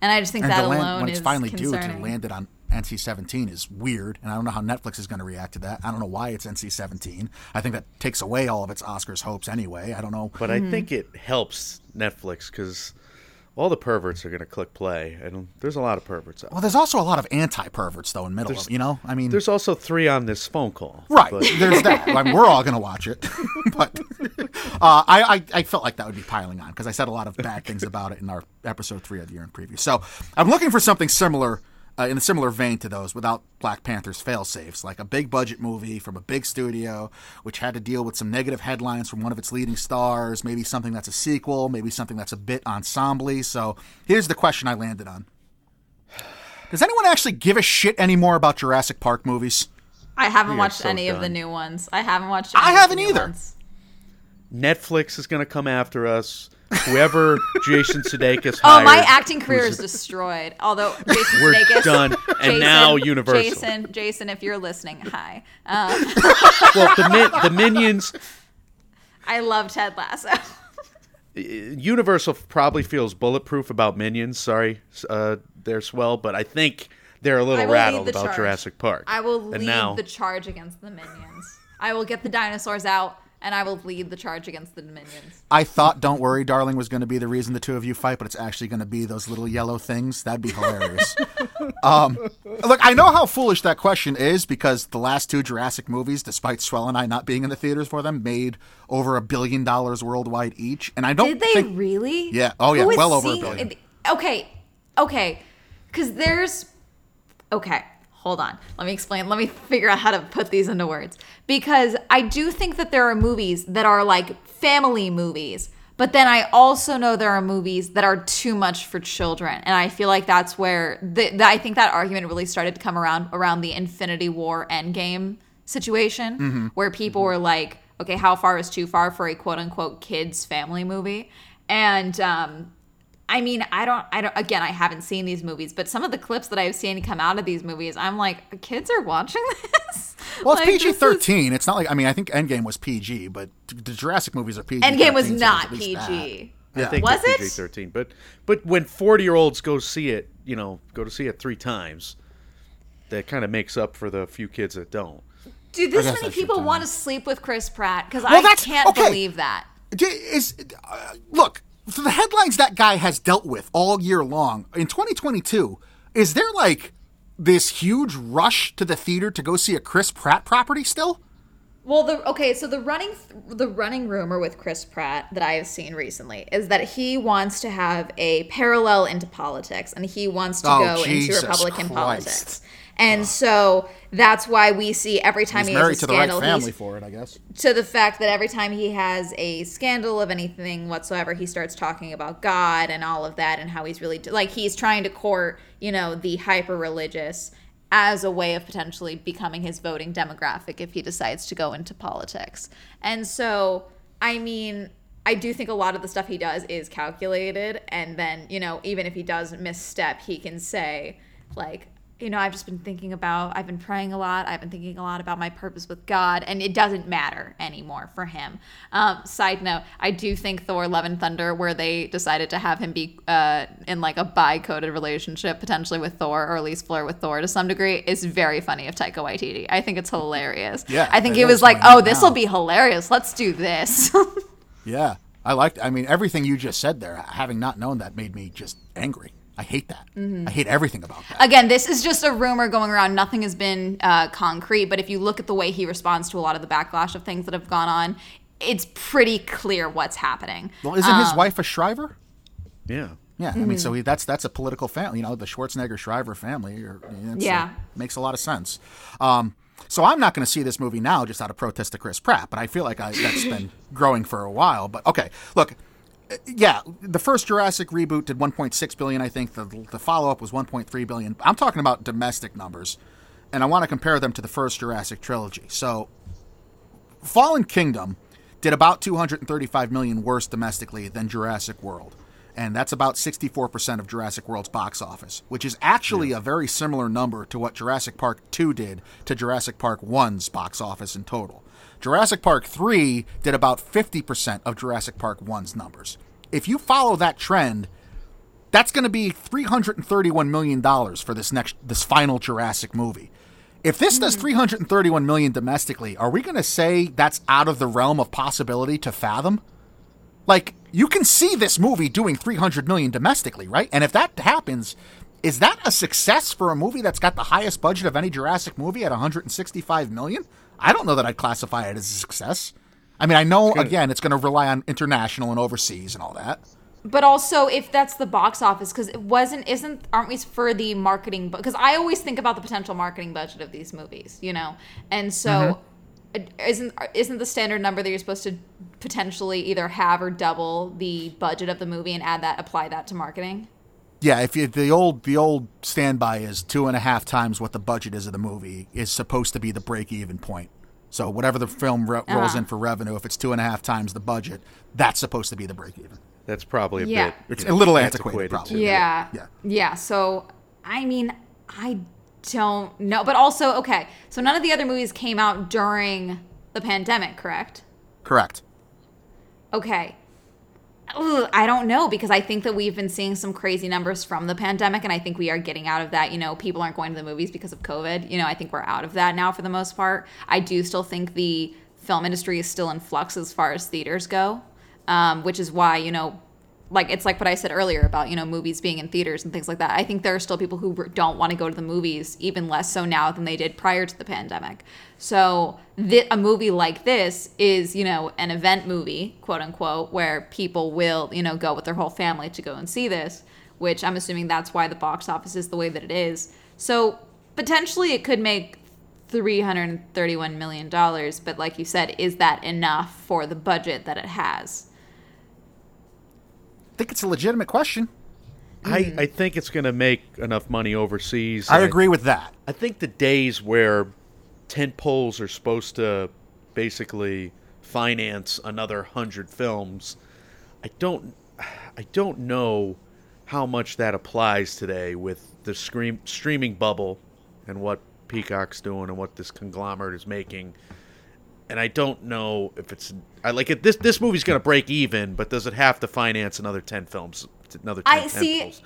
and I just think Mm-hmm. and that land, alone when it's is finally due concerning. to land it on NC-17 is weird, and I don't know how Netflix is going to react to that. I don't know why it's NC-17. I think that takes away all of its Oscars hopes anyway. I don't know. but Mm-hmm. I think it helps Netflix because all the perverts are going to click play, and there's a lot of perverts out. well, there's also a lot of anti-perverts though in middle of you know. I mean, There's also three on this phone call. Right. but- There's that. I mean, we're all going to watch it, but uh, I, I I felt like that would be piling on because I said a lot of bad things about it in our episode three of the year in preview. So I'm looking for something similar. Uh, in a similar vein to those, without Black Panther's fail safes, like a big budget movie from a big studio, which had to deal with some negative headlines from one of its leading stars, maybe something that's a sequel, maybe something that's a bit ensemble. So here's the question I landed on: Does anyone actually give a shit anymore about Jurassic Park movies? I haven't We watched so any of the new ones. I haven't watched. I any of the haven't new either. ones. Netflix is going to come after us. Whoever Jason Sudeikis Oh, my acting career is destroyed. Although Jason We're Sudeikis, done. And now Universal. Jason, Jason, if you're listening, hi. Um, well, the min- the minions. I love Ted Lasso. Universal probably feels bulletproof about Minions. Sorry, uh, they're swell, but I think they're a little rattled about charge. Jurassic Park. I will and lead now, the charge against the minions. I will get the dinosaurs out, and I will lead the charge against the Dominions. I thought "Don't Worry, Darling" was going to be the reason the two of you fight, but it's actually going to be those little yellow things. That'd be hilarious. um, look, I know how foolish that question is because the last two Jurassic movies, despite Swell and I not being in the theaters for them, made over a billion dollars worldwide each, and I don't Did they think really? Yeah. Oh, yeah. Who is Well over a seeing- billion. Okay, okay, because there's okay. Hold on. Let me explain. Let me figure out how to put these into words. Because I do think that there are movies that are like family movies, but then I also know there are movies that are too much for children, and I feel like that's where the, the I think that argument really started to come around around the Infinity War Endgame situation, Mm-hmm. where people were like, "Okay, how far is too far for a quote unquote kids family movie?" And um, I mean, I don't, I don't. Again, I haven't seen these movies, but some of the clips that I've seen come out of these movies, I'm like, kids are watching this. Well, it's Like, this PG is- thirteen. It's not like I mean, I think Endgame was PG, but the Jurassic movies are PG. Endgame was 13, so not PG. that. I think Was they're it? PG-13. But but when 40 year olds go see it, you know, go to see it three times, that kind of makes up for the few kids that don't. Dude, this many people want to sleep with Chris Pratt because Well, I can't okay. believe that. D- Is uh, look for the headlines that guy has dealt with all year long in 2022. Is there like this huge rush to the theater to go see a Chris Pratt property still? Well, the okay, so the running the running rumor with Chris Pratt that I have seen recently is that he wants to have a parallel into politics and he wants to Oh, go Jesus into Republican Christ. politics. And so that's why we see every time He's he married has a to the right scandal, family for it, I guess. to the fact that every time he has a scandal of anything whatsoever, he starts talking about God and all of that and how he's really like he's trying to court, you know, the hyper religious as a way of potentially becoming his voting demographic if he decides to go into politics. And so, I mean, I do think a lot of the stuff he does is calculated and then, you know, even if he does misstep, he can say like you know, I've just been thinking about, I've been praying a lot. I've been thinking a lot about my purpose with God, and it doesn't matter anymore for him. Um, side note, I do think Thor Love and Thunder, where they decided to have him be uh, in like a bi coded relationship potentially with Thor, or at least flirt with Thor to some degree, is very funny of Taika Waititi. I think it's hilarious. Yeah, I think it it was like, oh, this will be hilarious. Let's do this. Yeah, I liked. I mean, everything you just said there. Having not known that made me just angry. I hate that. Mm-hmm. I hate everything about that. Again, this is just a rumor going around. Nothing has been uh, concrete, but if you look at the way he responds to a lot of the backlash of things that have gone on, it's pretty clear what's happening. well, isn't Um, his wife a Shriver? Yeah. Yeah, I mean, so he, that's that's a political family. You know, the Schwarzenegger Shriver family. Or, it's, uh, Yeah. makes a lot of sense. Um, so I'm not going to see this movie now just out of protest to Chris Pratt, but I feel like I, that's been growing for a while. But okay, look, yeah, the first Jurassic reboot did 1.6 billion. I think the the follow up was 1.3 billion. I'm talking about domestic numbers, and I want to compare them to the first Jurassic trilogy. So Fallen Kingdom did about 235 million worse domestically than Jurassic World. And that's about 64% of Jurassic World's box office, which is actually a very similar number to what Jurassic Park 2 did to Jurassic Park 1's box office in total. Jurassic Park 3 did about 50% of Jurassic Park 1's numbers. If you follow that trend, that's going to be 331 million dollars for this next this final Jurassic movie. If this does hmm. 331 million domestically, are we going to say that's out of the realm of possibility to fathom? Like you can see this movie doing 300 million domestically, right? And if that happens, is that a success for a movie that's got the highest budget of any Jurassic movie at 165 million? I don't know that I'd classify it as a success. I mean, I know again it's going to rely on international and overseas and all that. But also, if that's the box office, because it wasn't, isn't, aren't we for the marketing? Because I always think about the potential marketing budget of these movies, you know, and so Mm-hmm. it- isn't isn't the standard number that you're supposed to potentially either have or double the budget of the movie and add that, apply that to marketing? Yeah, if you, the old the old standby is two and a half times what the budget is of the movie is supposed to be the break even point. So whatever the film ro- rolls Uh-huh. in for revenue, if it's two and a half times the budget, that's supposed to be the break even. That's probably a Yeah. bit. It's a know, little antiquated, probably. too. Yeah. Yeah. Yeah. So, I mean, I don't know. But also, okay. So, none of the other movies came out during the pandemic, correct? Correct. Okay. I don't know because I think that we've been seeing some crazy numbers from the pandemic, and I think we are getting out of that. You know, people aren't going to the movies because of COVID. You know, I think we're out of that now for the most part. I do still think the film industry is still in flux as far as theaters go, um, which is why, you know, like it's like what I said earlier about you know movies being in theaters and things like that. I think there are still people who don't want to go to the movies, even less so now than they did prior to the pandemic. So th- a movie like this is you know an event movie, quote unquote, where people will you know go with their whole family to go and see this. Which I'm assuming that's why the box office is the way that it is. So potentially it could make 331 million dollars, but like you said, is that enough for the budget that it has? I think it's a legitimate question. I, hmm. I think it's going to make enough money overseas. I and agree with that. I think the days where tent poles are supposed to basically finance another hundred films, I don't, I don't know how much that applies today with the scream, streaming bubble and what Peacock's doing and what this conglomerate is making. And I don't know if it's I like it. This this movie's going to break even, but does it have to finance another ten films? Another 10 I see- tentpoles?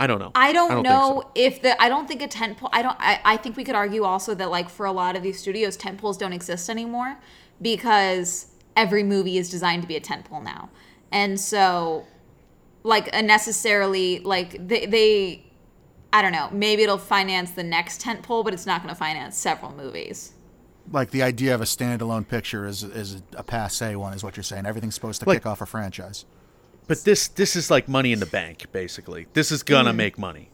I don't know. I don't, think know so. if the I don't think a tent pole I don't I, I think we could argue also that like for a lot of these studios tent poles don't exist anymore because every movie is designed to be a tent pole now. And so like unnecessarily like they, they I don't know, maybe it'll finance the next tent pole, but it's not going to finance several movies. Like the idea of a standalone picture is is a passe one, is what you're saying. Everything's supposed to Like- kick off a franchise. But this this is like money in the bank, basically. This is gonna mm-hmm. make money.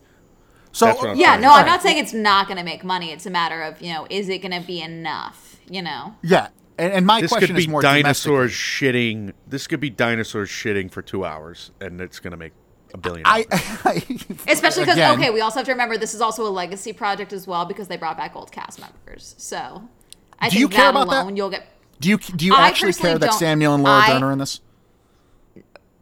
So That's what I'm Yeah, trying no, I'm not saying it's not going to make money. It's a matter of, you know, is it going to be enough, you know? yeah, and, and my This question could be is more dinosaurs domestically. shitting. This could be dinosaurs shitting for two hours, and it's gonna make a billion. I, dollars. Especially because okay, we also have to remember this is also a legacy project as well because they brought back old cast members. So I Do you care that about that? alone you'll get. do you do you I actually care that don't- Sam Neill and Laura I- Dern are in this?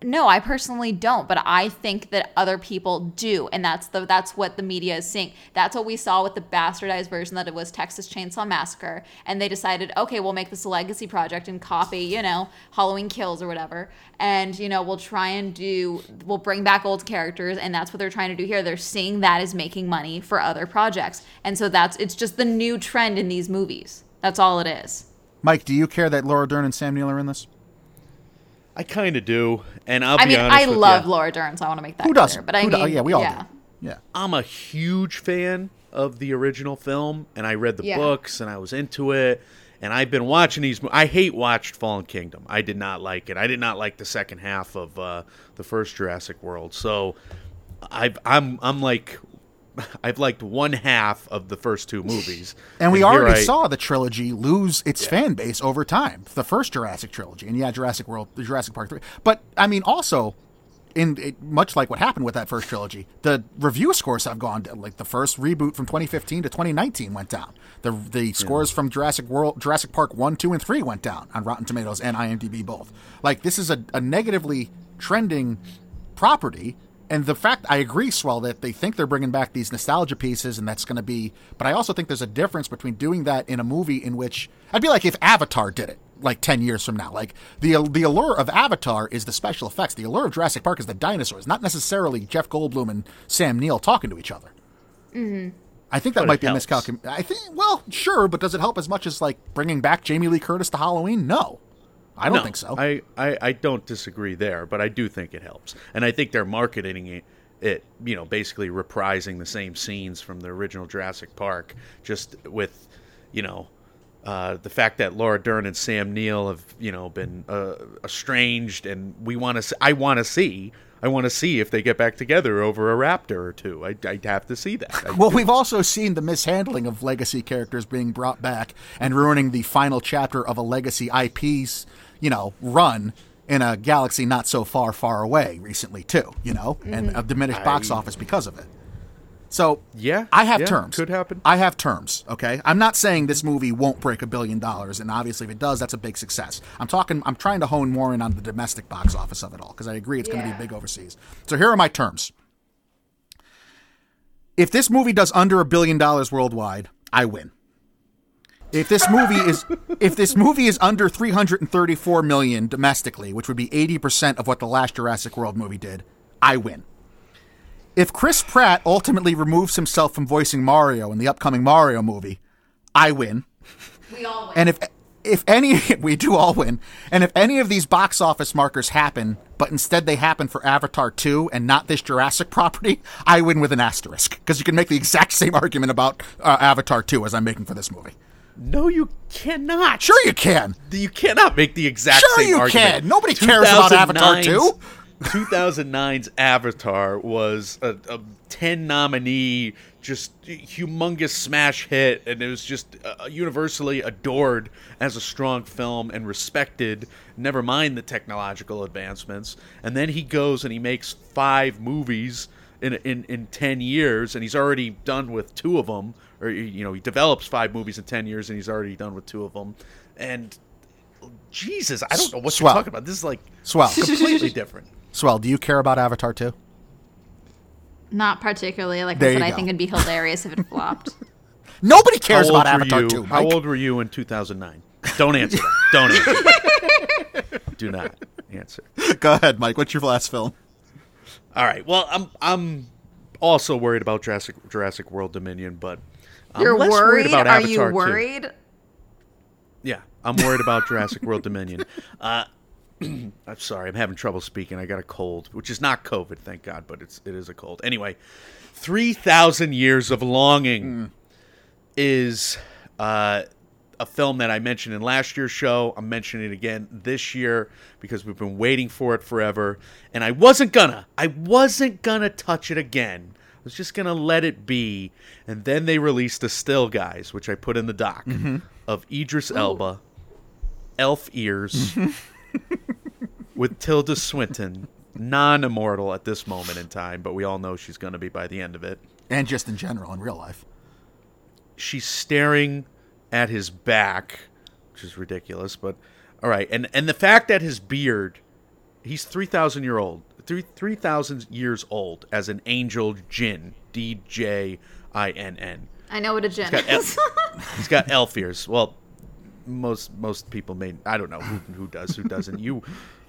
No, I personally don't, but I think that other people do, and that's the that's what the media is seeing. That's what we saw with the bastardized version that it was Texas Chainsaw Massacre, and they decided, okay, we'll make this a legacy project and copy, you know, Halloween Kills or whatever, and you know, we'll try and do, we'll bring back old characters, and that's what they're trying to do here. They're seeing that as making money for other projects, and so that's it's just the new trend in these movies. That's all it is. Mike, do you care that Laura Dern and Sam Neill are in this? I kind of do, and I'll I be mean, honest I with love ya. Laura Dern, so I want to make that Who clear. doesn't? But I Who mean, do- oh, yeah, we all yeah. do. Yeah. I'm a huge fan of the original film, and I read the Yeah. books, and I was into it. And I've been watching these. mo- I hate watched Fallen Kingdom. I did not like it. I did not like the second half of uh, the first Jurassic World. So, I've, I'm I'm like, I've liked one half of the first two movies, And we already I- saw the trilogy lose its fan base over time. The first Jurassic trilogy, and yeah, Jurassic World, Jurassic Park three. But I mean, also, in it, much like what happened with that first trilogy, the review scores have gone down. Like the first reboot from 2015 to 2019 went down. The the scores from Jurassic World, Jurassic Park one, two, and three went down on Rotten Tomatoes and IMDb both. Like this is a, a negatively trending property. And the fact I agree, Swell, that they think they're bringing back these nostalgia pieces, and that's going to be. But I also think there's a difference between doing that in a movie in which I'd be like if Avatar did it like 10 years from now. Like the the allure of Avatar is the special effects. The allure of Jurassic Park is the dinosaurs, not necessarily Jeff Goldblum and Sam Neill talking to each other. Mm-hmm. I think that But might it be a miscalculation. I think, well, sure, but does it help as much as like bringing back Jamie Lee Curtis to Halloween? No, I don't no, think so. I, I, I don't disagree there, but I do think it helps. And I think they're marketing it, it, you know, basically reprising the same scenes from the original Jurassic Park, just with, you know, uh, the fact that Laura Dern and Sam Neill have, you know, been uh, estranged, and we want to. I want to see. I want to see if they get back together over a raptor or two. I, I'd have to see that. I Well, do. we've also seen the mishandling of legacy characters being brought back and ruining the final chapter of a legacy IP's, you know, run in a galaxy not so far, far away recently too, you know, and mm-hmm. a diminished box I- office because of it. So Yeah, I have yeah, terms. could happen. I have terms. Okay, I'm not saying this movie won't break a billion dollars, and obviously if it does, that's a big success. I'm talking. I'm trying to hone more in on the domestic box office of it all because I agree it's going to be big overseas. So here are my terms. If this movie does under a billion dollars worldwide, I win. If this movie is if this movie is under 334 million domestically, which would be 80% of what the last Jurassic World movie did, I win. If Chris Pratt ultimately removes himself from voicing Mario in the upcoming Mario movie, I win. We all win. And if if any we do all win, and if any of these box office markers happen, but instead they happen for Avatar 2 and not this Jurassic property, I win with an asterisk because you can make the exact same argument about uh, Avatar 2 as I'm making for this movie. No, you cannot. Sure you can. You cannot make the exact same. Sure you argument. can. Nobody cares about Avatar 2. 2009's Avatar was a, a 10 nominee, just humongous smash hit, and it was just uh, universally adored as a strong film and respected, never mind the technological advancements. And then he goes and he makes five movies in, in, in 10 years, and he's already done with two of them. Or, you know, he develops five movies in 10 years, and he's already done with two of them. And Jesus, I don't know what Swell. you're talking about. This is like Swell. completely different. Swell, do you care about Avatar 2? Not particularly. Like There I said, I think it'd be hilarious if it flopped. Nobody cares about Avatar you? 2. How Mike. old were you in 2009? Don't answer that. Don't answer. that. Do not answer. Go ahead, Mike. What's your last film? All right. Well, I'm I'm also worried about Jurassic Jurassic World Dominion, but I'm You're less worried? about Are Avatar you 2. worried? Yeah, I'm worried about Jurassic World Dominion. Uh, I'm sorry, I'm having trouble speaking. I got a cold, which is not COVID, thank God, but it's it is a cold. Anyway, three thousand years of longing is uh, a film that I mentioned in last year's show. I'm mentioning it again this year because we've been waiting for it forever, and I wasn't gonna, I wasn't gonna touch it again. I was just gonna let it be, and then they released the still guys, which I put in the doc of Idris Elba, elf ears, with Tilda Swinton, non-immortal at this moment in time, but we all know she's gonna be by the end of it And just in general, in real life. she's staring at his back, which is ridiculous. But all right, and and the fact that his beard, he's three thousand year old, three three thousand years old as an angel jinn, D J I N N. I know what a gin got is. He's got elf ears. Well, most most people may. I don't know who who does who doesn't. You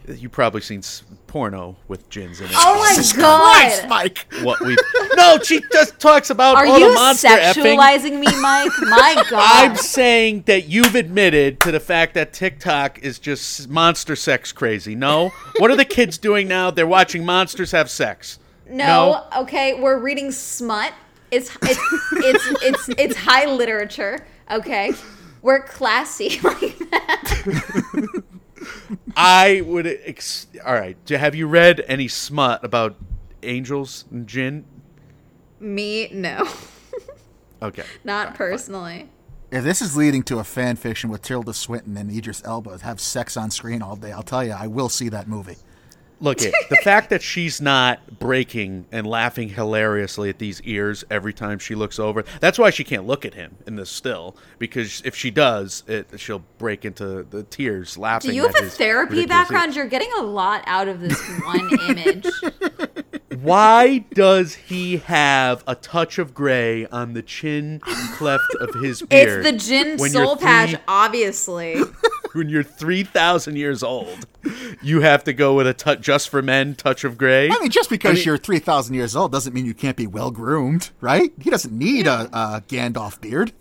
you probably seen porno with jinns in it. oh my Jesus god! Christ, Mike. What we no, she just talks about Are all you the monster effing. sexualizing me, Mike? My god! I'm saying that you've admitted to the fact that TikTok is just monster sex crazy. No? What are the kids doing now? They're watching monsters have sex. No, okay, we're reading smut. It's it's it's it's it's high literature. Okay, we're classy like that. I would. Ex- All right. Have you read any smut about angels and jinn? Me, no, Okay. not personally. If this is leading to a fan fiction with Tilda Swinton and Idris Elba have sex on screen all day, I'll tell you, I will see that movie. Look it. The fact that she's not breaking and laughing hilariously at these ears every time she looks over. That's why she can't look at him in this still because if she does, it she'll break into the tears laughing. Do you have at a therapy background? You're getting a lot out of this one image. Why does he have a touch of gray on the chin cleft of his beard? It's the jinn soul patch, obviously. when you're three thousand years old, you have to go with a touch just for men touch of gray. I mean, just because mean- you're 3,000 years old doesn't mean you can't be well groomed, right? He doesn't need a, a Gandalf beard.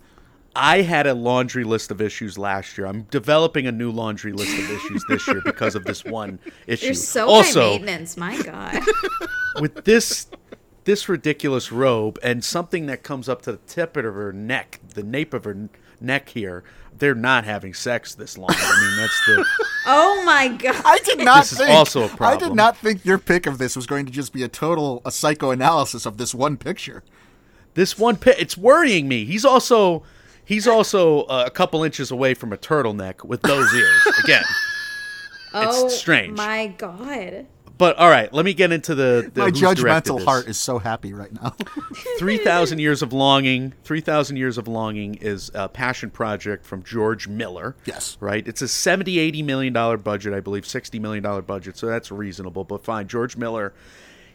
I had a laundry list of issues last year. I'm developing a new laundry list of issues this year because of this one issue. You're so also, high maintenance, my god. with this this ridiculous robe and something that comes up to the tip of her neck, the nape of her neck here, they're not having sex this long. I mean, that's the Oh my god. I did not This is think. also a I did not think your pick of this was going to just be a total a psychoanalysis of this one picture. this one pic, it's worrying me. He's also he's also uh, a couple inches away from a turtleneck with those ears again. oh strange. my god. But all right, let me get into the, the My who's judgmental heart is so happy right now. 3000 Years of Longing. 3000 Years of Longing is a passion project from George Miller. Yes. Right? It's a 70 80 million dollar budget, I believe 60 million dollar budget, so that's reasonable, but fine. George Miller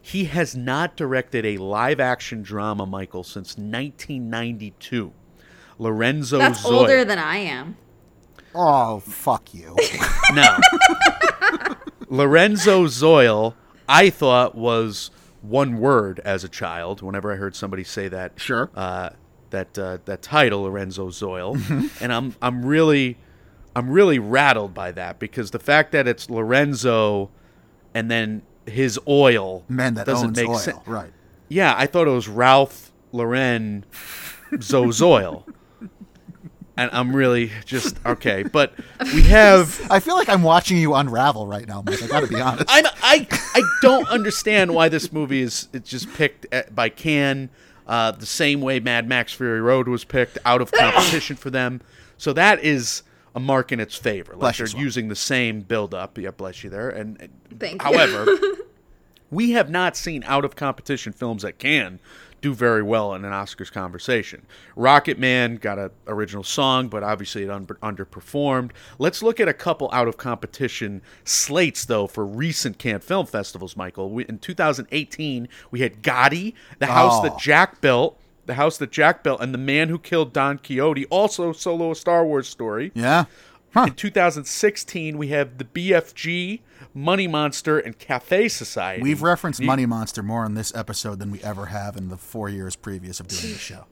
he has not directed a live action drama, Michael, since 1992. Lorenzo That's Zoil. older than I am. Oh, fuck you. No. Lorenzo Zoil, I thought was one word as a child. Whenever I heard somebody say that, Sure. uh, that uh, that title, Lorenzo Zoil, and I'm I'm really I'm really rattled by that because the fact that it's Lorenzo, and then his oil Man that doesn't make sense. Right. Yeah, I thought it was Ralph Lauren Zozoil. And I'm really just okay, but we have I feel like I'm watching you unravel right now, Mike. I gotta be honest. I'm, I I don't understand why this movie is it's just picked at, by Cannes uh, the same way Mad Max Fury Road was picked out of competition for them. So that is a mark in its favor. Like Bless you, they're Swan. using the same build up. Yeah, bless you there. And, and Thank you. however, we have not seen out of competition films at Cannes do very well in an Oscars conversation. Rocket Man got an original song, but obviously it un- underperformed. Let's look at a couple out of competition slates, though, for recent Cannes Film Festivals, Michael. We, in 2018, we had Gotti, The House Oh. That Jack Built, The House That Jack Built, and The Man Who Killed Don Quixote, also solo a Star Wars story. yeah. Huh. In 2016, we have the BFG, Money Monster, and Cafe Society. We've referenced You- Money Monster more in this episode than we ever have in the four years previous of doing the show.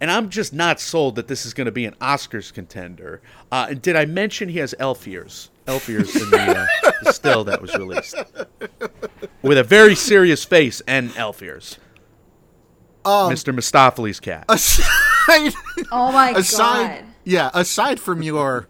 and I'm just not sold that this is going to be an Oscars contender. Uh, and did I mention he has elf ears? Elf ears in the, uh, the still that was released, with a very serious face and elf ears. Um, Mr. Mistoffelees cat. Aside, Oh my aside, god. yeah, aside from your,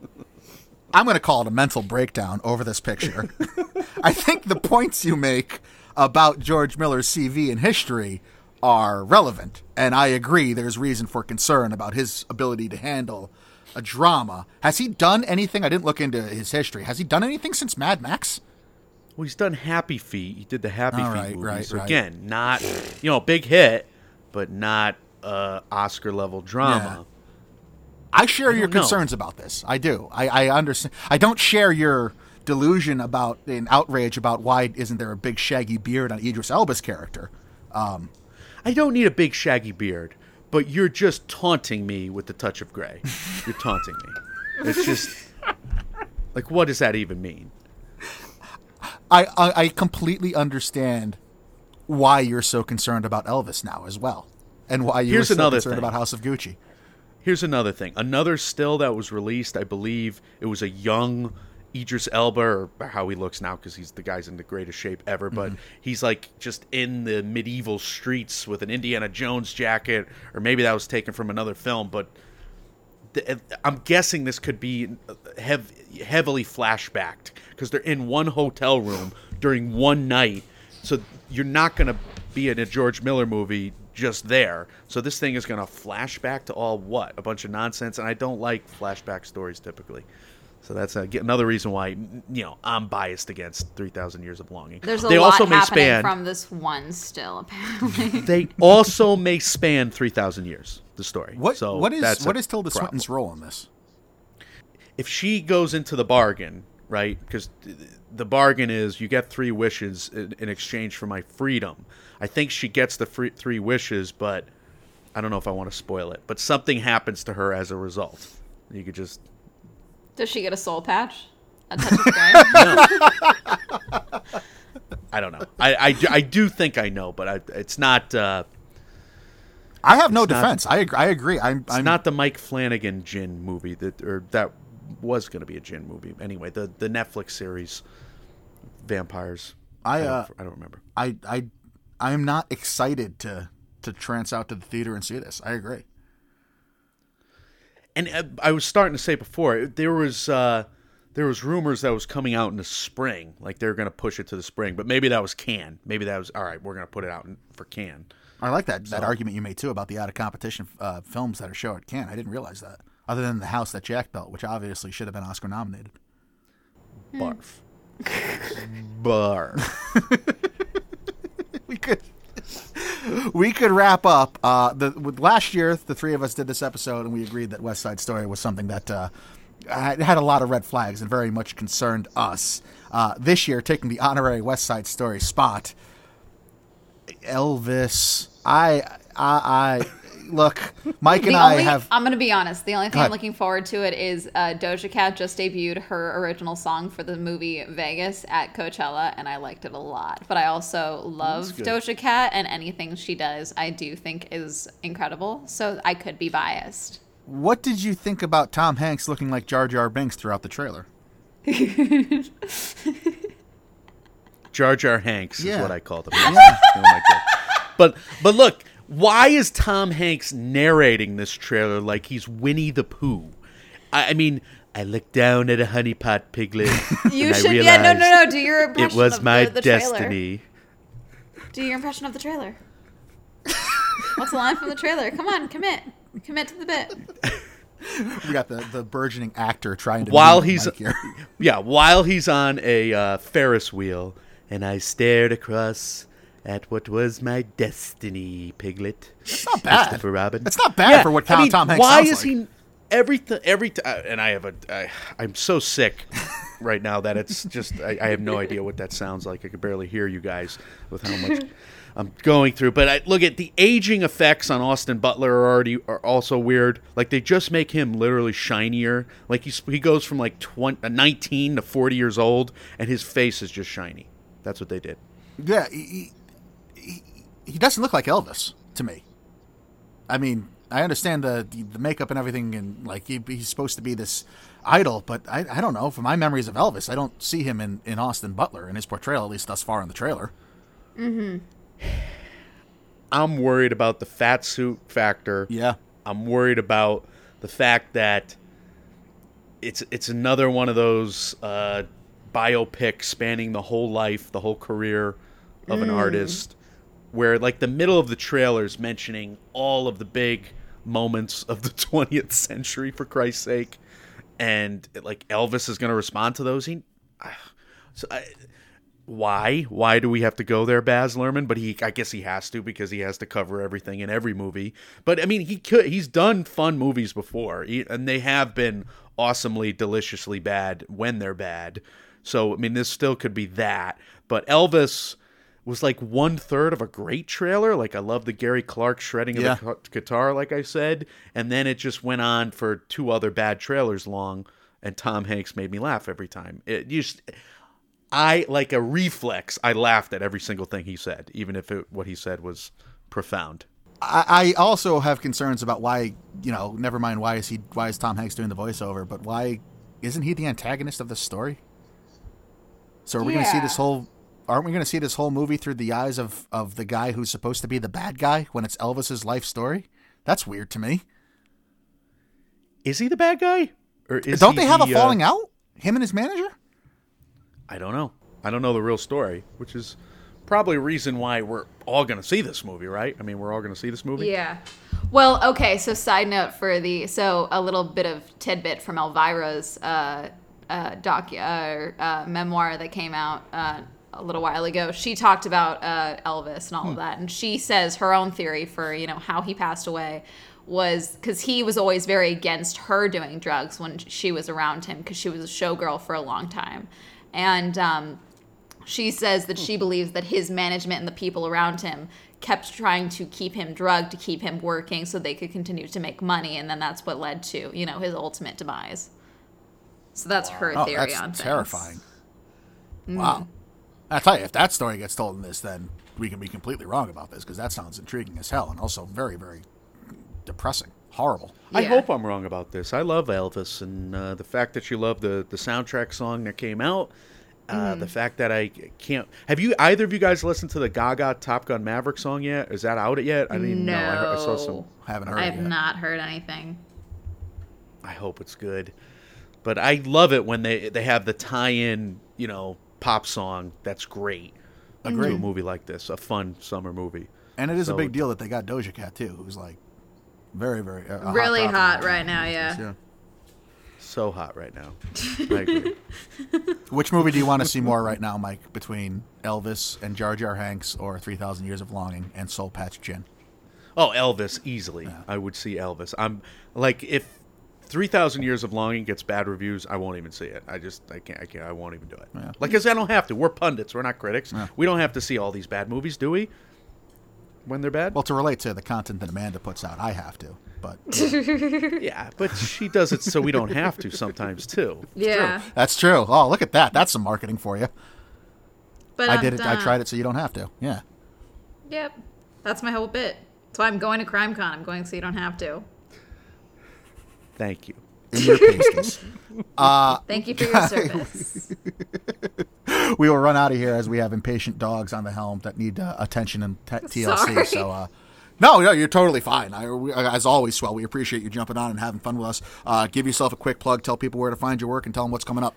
I'm going to call it a mental breakdown over this picture. I think the points you make about George Miller's CV and history are relevant, and I agree. There's reason for concern about his ability to handle a drama. Has he done anything? I didn't look into his history. Has he done anything since Mad Max? Well, he's done Happy Feet. He did the Happy All Feet right, movies. right, So right. Again, not you know a big hit, but not uh, Oscar level drama. I share your don't know. concerns about this. I do. I, I understand. I don't share your delusion about an outrage about why isn't there a big shaggy beard on Idris Elba's character. Um, I don't need a big shaggy beard, but you're just taunting me with the touch of gray. You're taunting me. It's just like what does that even mean? I, I, I completely understand why you're so concerned about Elvis now as well, and why you're Here's so concerned thing. about House of Gucci. Here's another thing. Another still that was released, I believe it was a young Idris Elba, or how he looks now, because he's the guy's in the greatest shape ever. But Mm-hmm. he's like just in the medieval streets with an Indiana Jones jacket, or maybe that was taken from another film. But th- I'm guessing this could be hev- heavily flashbacked because they're in one hotel room during one night. So you're not going to be in a George Miller movie just there. So this thing is going to flashback to all what? A bunch of nonsense. And I don't like flashback stories typically. So that's uh, another reason why you know I'm biased against Three Thousand Years of Longing. There's a they lot also may happening span. from this one still, apparently. they also may span three thousand years. The story. What So what is that's what a Tilda problem. Swinton's role in this? if she goes into the bargain, right? Because the bargain is you get three wishes in, in exchange for my freedom. I think she gets the free, three wishes, but I don't know if I want to spoil it. But something happens to her as a result. You could just Does she get a soul patch? A touch of gray? I don't know. I, I, do- I do think I know, but I, it's not uh, I have no It's not- defense. I ag- I agree. I'm it's I'm not the Mike Flanagan Jinn movie that or that was going to be a Jinn movie anyway. The the Netflix series vampires. I, don't- uh, I don't remember. I I I am not excited to to trance out to the theater and see this. I agree. and uh, I was starting to say before there was uh, there was rumors that was coming out in the spring, like they were going to push it to the spring, but maybe that was Cannes. Maybe that was all right. We're going to put it out for Cannes. I like that that argument you made too about the out of competition uh, films that are shown at Cannes. I didn't realize that. Other than the House that Jack built, which obviously should have been Oscar nominated. Barf. Barf. we could we could wrap up. Uh, the last year, the three of us did this episode, and we agreed that West Side Story was something that uh, had had a lot of red flags and very much concerned us. Uh, this year, taking the honorary West Side Story spot, Elvis. I I, I look, Mike and The I have. I'm gonna be honest. The only thing. I'm looking forward to it is uh, Doja Cat just debuted her original song for the movie Vegas at Coachella, and I liked it a lot. But I also love. Doja Cat, and anything she does, I do think is incredible. So I could be biased. What did you think about Tom Hanks looking like Jar Jar Binks throughout the trailer? Jar Jar Hanks Yeah. is what I called him. Yes. Oh my God. But but look, why is Tom Hanks narrating this trailer like he's Winnie the Pooh? I, I mean, I looked down at a honeypot piglet. You and I should, yeah, no, no, no. Do your impression It was of my the, the trailer. destiny. Do your impression of the trailer. What's the line from the trailer? Come on, commit, commit to the bit. We got the, the burgeoning actor trying to. while mimic he's Mike here. yeah while he's on a uh, ferris wheel and i stared across at what was my destiny piglet. It's not bad. Christopher Robin. It's not bad for what I Tom, mean, Tom Hanks why is like. he everything every t- uh, and i have a I, i'm so sick right now that it's just I, I have no idea what that sounds like. I could barely hear you guys with how much i'm going through. But I, look at the aging effects on austin butler are already are also weird. Like they just make him literally shinier. Like he's, he goes from like 20, uh, 19 to 40 years old and his face is just shiny. That's what they did. Yeah, he, he, he doesn't look like Elvis to me. I mean, I understand the the makeup and everything, and like he, he's supposed to be this idol, but I, I don't know. From my memories of Elvis, I don't see him in, in Austin Butler in his portrayal, at least thus far in the trailer. i'm worried about the fat suit factor Yeah, I'm worried about the fact that it's it's another one of those uh, biopics spanning the whole life, the whole career of an artist, where like the middle of the trailer is mentioning all of the big moments of the 20th century, for Christ's sake, and like Elvis is going to respond to those. He, ah, so I, why? Why do we have to go there, Baz Luhrmann? But he, I guess he has to because he has to cover everything in every movie. But I mean, he could. He's done fun movies before, he, and they have been awesomely, deliciously bad when they're bad. So I mean, this still could be that. But Elvis was like one third of a great trailer. Like I love the Gary Clark shredding Yeah. of the gu- guitar, like I said, and then it just went on for two other bad trailers long. And Tom Hanks made me laugh every time. It just. I like a reflex. I laughed at every single thing he said, even if it, what he said was profound. I, I also have concerns about why you know. Never mind why is he why is Tom Hanks doing the voiceover, but why isn't he the antagonist of this story? So are we going to see this whole? Aren't we going to see this whole movie through the eyes of of the guy who's supposed to be the bad guy when it's Elvis's life story? That's weird to me. Is he the bad guy, or is Don't he they have the, a falling uh, out? Him and his manager? I don't know. I don't know the real story, which is probably a reason why we're all going to see this movie, right? I mean, we're all going to see this movie. Yeah. Well, okay. So, side note for the so a little bit of tidbit from Elvira's uh, uh, doc uh, uh, memoir that came out uh, a little while ago. She talked about uh, Elvis and all of that, and she says her own theory for you know how he passed away was because he was always very against her doing drugs when she was around him because she was a showgirl for a long time, and um, she says that she believes that his management and the people around him kept trying to keep him drugged to keep him working so they could continue to make money and then that's what led to you know his ultimate demise so that's her Oh, theory that's on things. terrifying. Mm. Wow. I tell you, if that story gets told in this, then we can be completely wrong about this because that sounds intriguing as hell and also very, very depressing, horrible. I hope I'm wrong about this. I love Elvis, and uh, the fact that you love the the soundtrack song that came out. Uh, Mm. The fact that I can't have you either of you guys listened to the Gaga Top Gun Maverick song yet? Is that out yet? I didn't even know. I, heard- I saw some. Haven't heard I've not heard anything I hope it's good. But I love it when they they have the tie-in, you know, pop song that's great to a Agreed. movie like this, a fun summer movie. And it is So- a big deal that they got Doja Cat too, who's like very, very uh, really property hot right now yeah Yeah. So hot right now. I agree. Which movie do you want to see more right now, Mike? Between Elvis and Jar Jar Hanks, or Three Thousand Years of Longing and Soul Patch Jinn? Oh, Elvis easily. I would see Elvis. I'm like if 3000 Years of Longing gets bad reviews, I won't even see it. I just I can't I can't I won't even do it. Yeah. Like cuz I don't have to. We're pundits, we're not critics. We don't have to see all these bad movies, do we? when they're bad. Well, to relate to the content that Amanda puts out, I have to. But uh, yeah, but she does it so we don't have to sometimes too. Yeah. that's true. Oh, look at that. That's some marketing for you. But I I'm did it. I tried it so you don't have to. Yeah. Yep. That's my whole bit. That's why I'm going to CrimeCon. I'm going so you don't have to. Thank you. In your pasties. Thank you for your service. we will run out of here as we have impatient dogs on the helm that need uh, attention and t- TLC. Sorry. So, uh, no, no, you're totally fine. I, we, as always, Swell, we appreciate you jumping on and having fun with us. Uh, give yourself a quick plug, tell people where to find your work, and tell them what's coming up.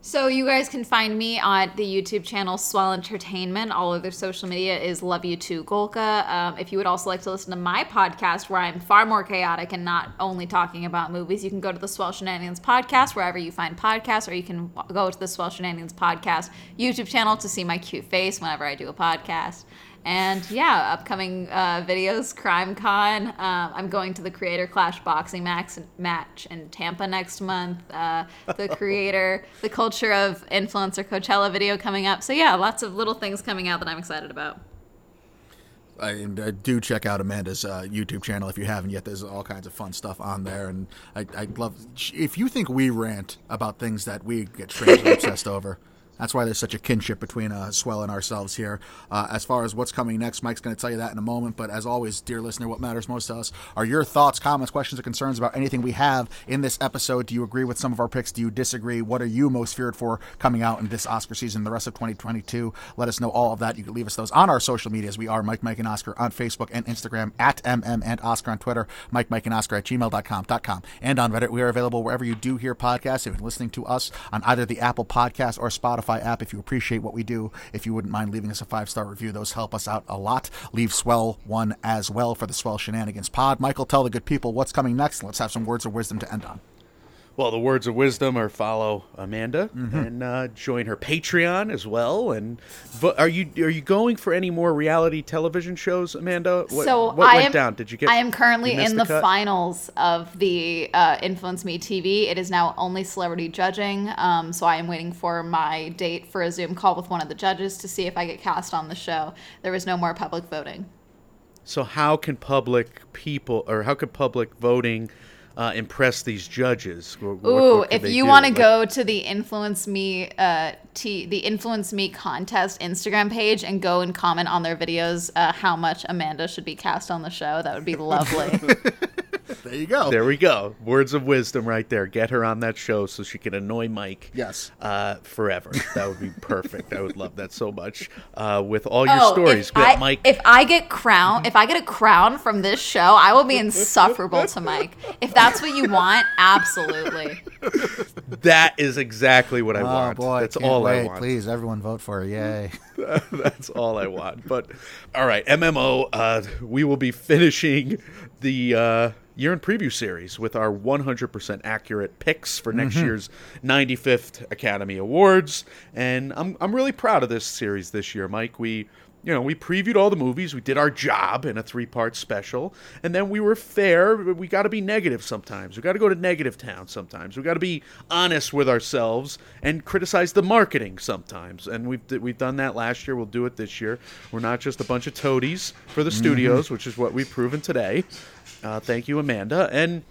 So you guys can find me on the YouTube channel Swell Entertainment. All of their social media is Love You Too Golka. Um, if you would also like to listen to my podcast, where I'm far more chaotic and not only talking about movies, you can go to the Swell Shenanigans podcast wherever you find podcasts, or you can go to the Swell Shenanigans podcast YouTube channel to see my cute face whenever I do a podcast. And yeah, upcoming uh, videos, Crime Con. Um, I'm going to the Creator Clash boxing max match in Tampa next month. Uh, the Creator, the Culture of Influencer Coachella video coming up. So yeah, lots of little things coming out that I'm excited about. I, and uh, do check out Amanda's uh, YouTube channel if you haven't yet. There's all kinds of fun stuff on there, and I, I love. If you think we rant about things that we get strangely obsessed over, that's why there's such a kinship between uh, Swell and ourselves here. Uh, as far as what's coming next, Mike's going to tell you that in a moment. But as always, dear listener, what matters most to us are your thoughts, comments, questions, or concerns about anything we have in this episode. Do you agree with some of our picks? Do you disagree? What are you most feared for coming out in this Oscar season, the rest of 2022? Let us know all of that. You can leave us those on our social medias. We are Mike, Mike, and Oscar on Facebook and Instagram, at MM and Oscar on Twitter, Mike, Mike, and Oscar at gmail.com, .com, and on Reddit. We are available wherever you do hear podcasts. If you're listening to us on either the Apple Podcast or Spotify app, if you appreciate what we do, if you wouldn't mind leaving us a five star review, those help us out a lot. Leave Swell one as well for the Swell Shenanigans pod. Michael, tell the good people what's coming next. Let's have some words of wisdom to end on. Well, the words of wisdom are follow Amanda Mm-hmm. and uh, join her Patreon as well. And vo- are you are you going for any more reality television shows, Amanda? What, so what I went am, down? Did you get? I am currently in the, cut? finals of the uh, Influence Me TV. It is now only celebrity judging. Um, so I am waiting for my date for a Zoom call with one of the judges to see if I get cast on the show. There is no more public voting. So how can public people or how could public voting uh, impress these judges? What- Ooh, what if you want to go to the Influence Me, uh, t- the Influence Me contest Instagram page and go and comment on their videos, uh, how much Amanda should be cast on the show, that would be lovely. There you go. There we go. Words of wisdom right there. Get her on that show so she can annoy Mike. Yes. Uh, forever. That would be perfect. I would love that so much. Uh, with all your Oh, stories, if I, Mike. if I get crown, if I get a crown from this show, I will be insufferable to Mike. If that's what you want, absolutely. that is exactly what I Oh want. boy, That's all wait. I want. Please, everyone vote for her. Yay. That's all I want. But all right, MMO. Uh, we will be finishing the uh, year in preview series with our 100% accurate picks for next year's 95th Academy Awards, and I'm I'm really proud of this series this year, Mike. We. You know, we previewed all the movies. We did our job in a three-part special, and then we were fair. We got to be negative sometimes. We got to go to negative town sometimes. We got to be honest with ourselves and criticize the marketing sometimes. And we've we've done that last year. We'll do it this year. We're not just a bunch of toadies for the studios, which is what we've proven today. Uh, thank you, Amanda. And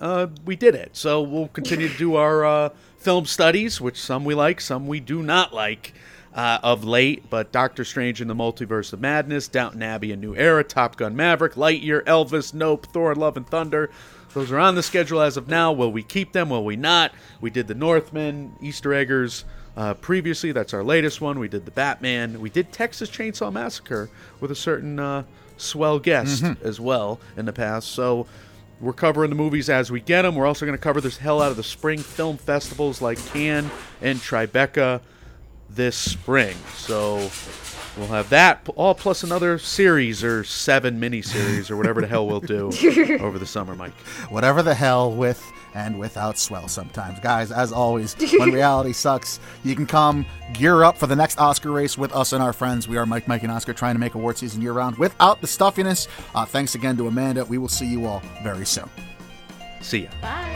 uh, we did it. So we'll continue to do our uh, film studies, which some we like, some we do not like uh, of late. But Doctor Strange in the Multiverse of Madness, Downton Abbey, A New Era, Top Gun Maverick, Lightyear, Elvis, Nope, Thor, Love and Thunder. Those are on the schedule as of now. Will we keep them? Will we not? We did the Northmen, Easter Eggers. Uh, previously, that's our latest one. We did the Batman. We did Texas Chainsaw Massacre with a certain uh, swell guest as well in the past. So we're covering the movies as we get them. We're also going to cover this hell out of the spring film festivals like Cannes and Tribeca this spring. So we'll have that all plus another series or seven miniseries or whatever the hell we'll do over the summer, Mike. whatever the hell with and without swell sometimes. Guys, as always, when reality sucks, you can come gear up for the next Oscar race with us and our friends. We are Mike, Mike, and Oscar trying to make award season year round without the stuffiness. Uh, thanks again to Amanda. We will see you all very soon. See ya. Bye.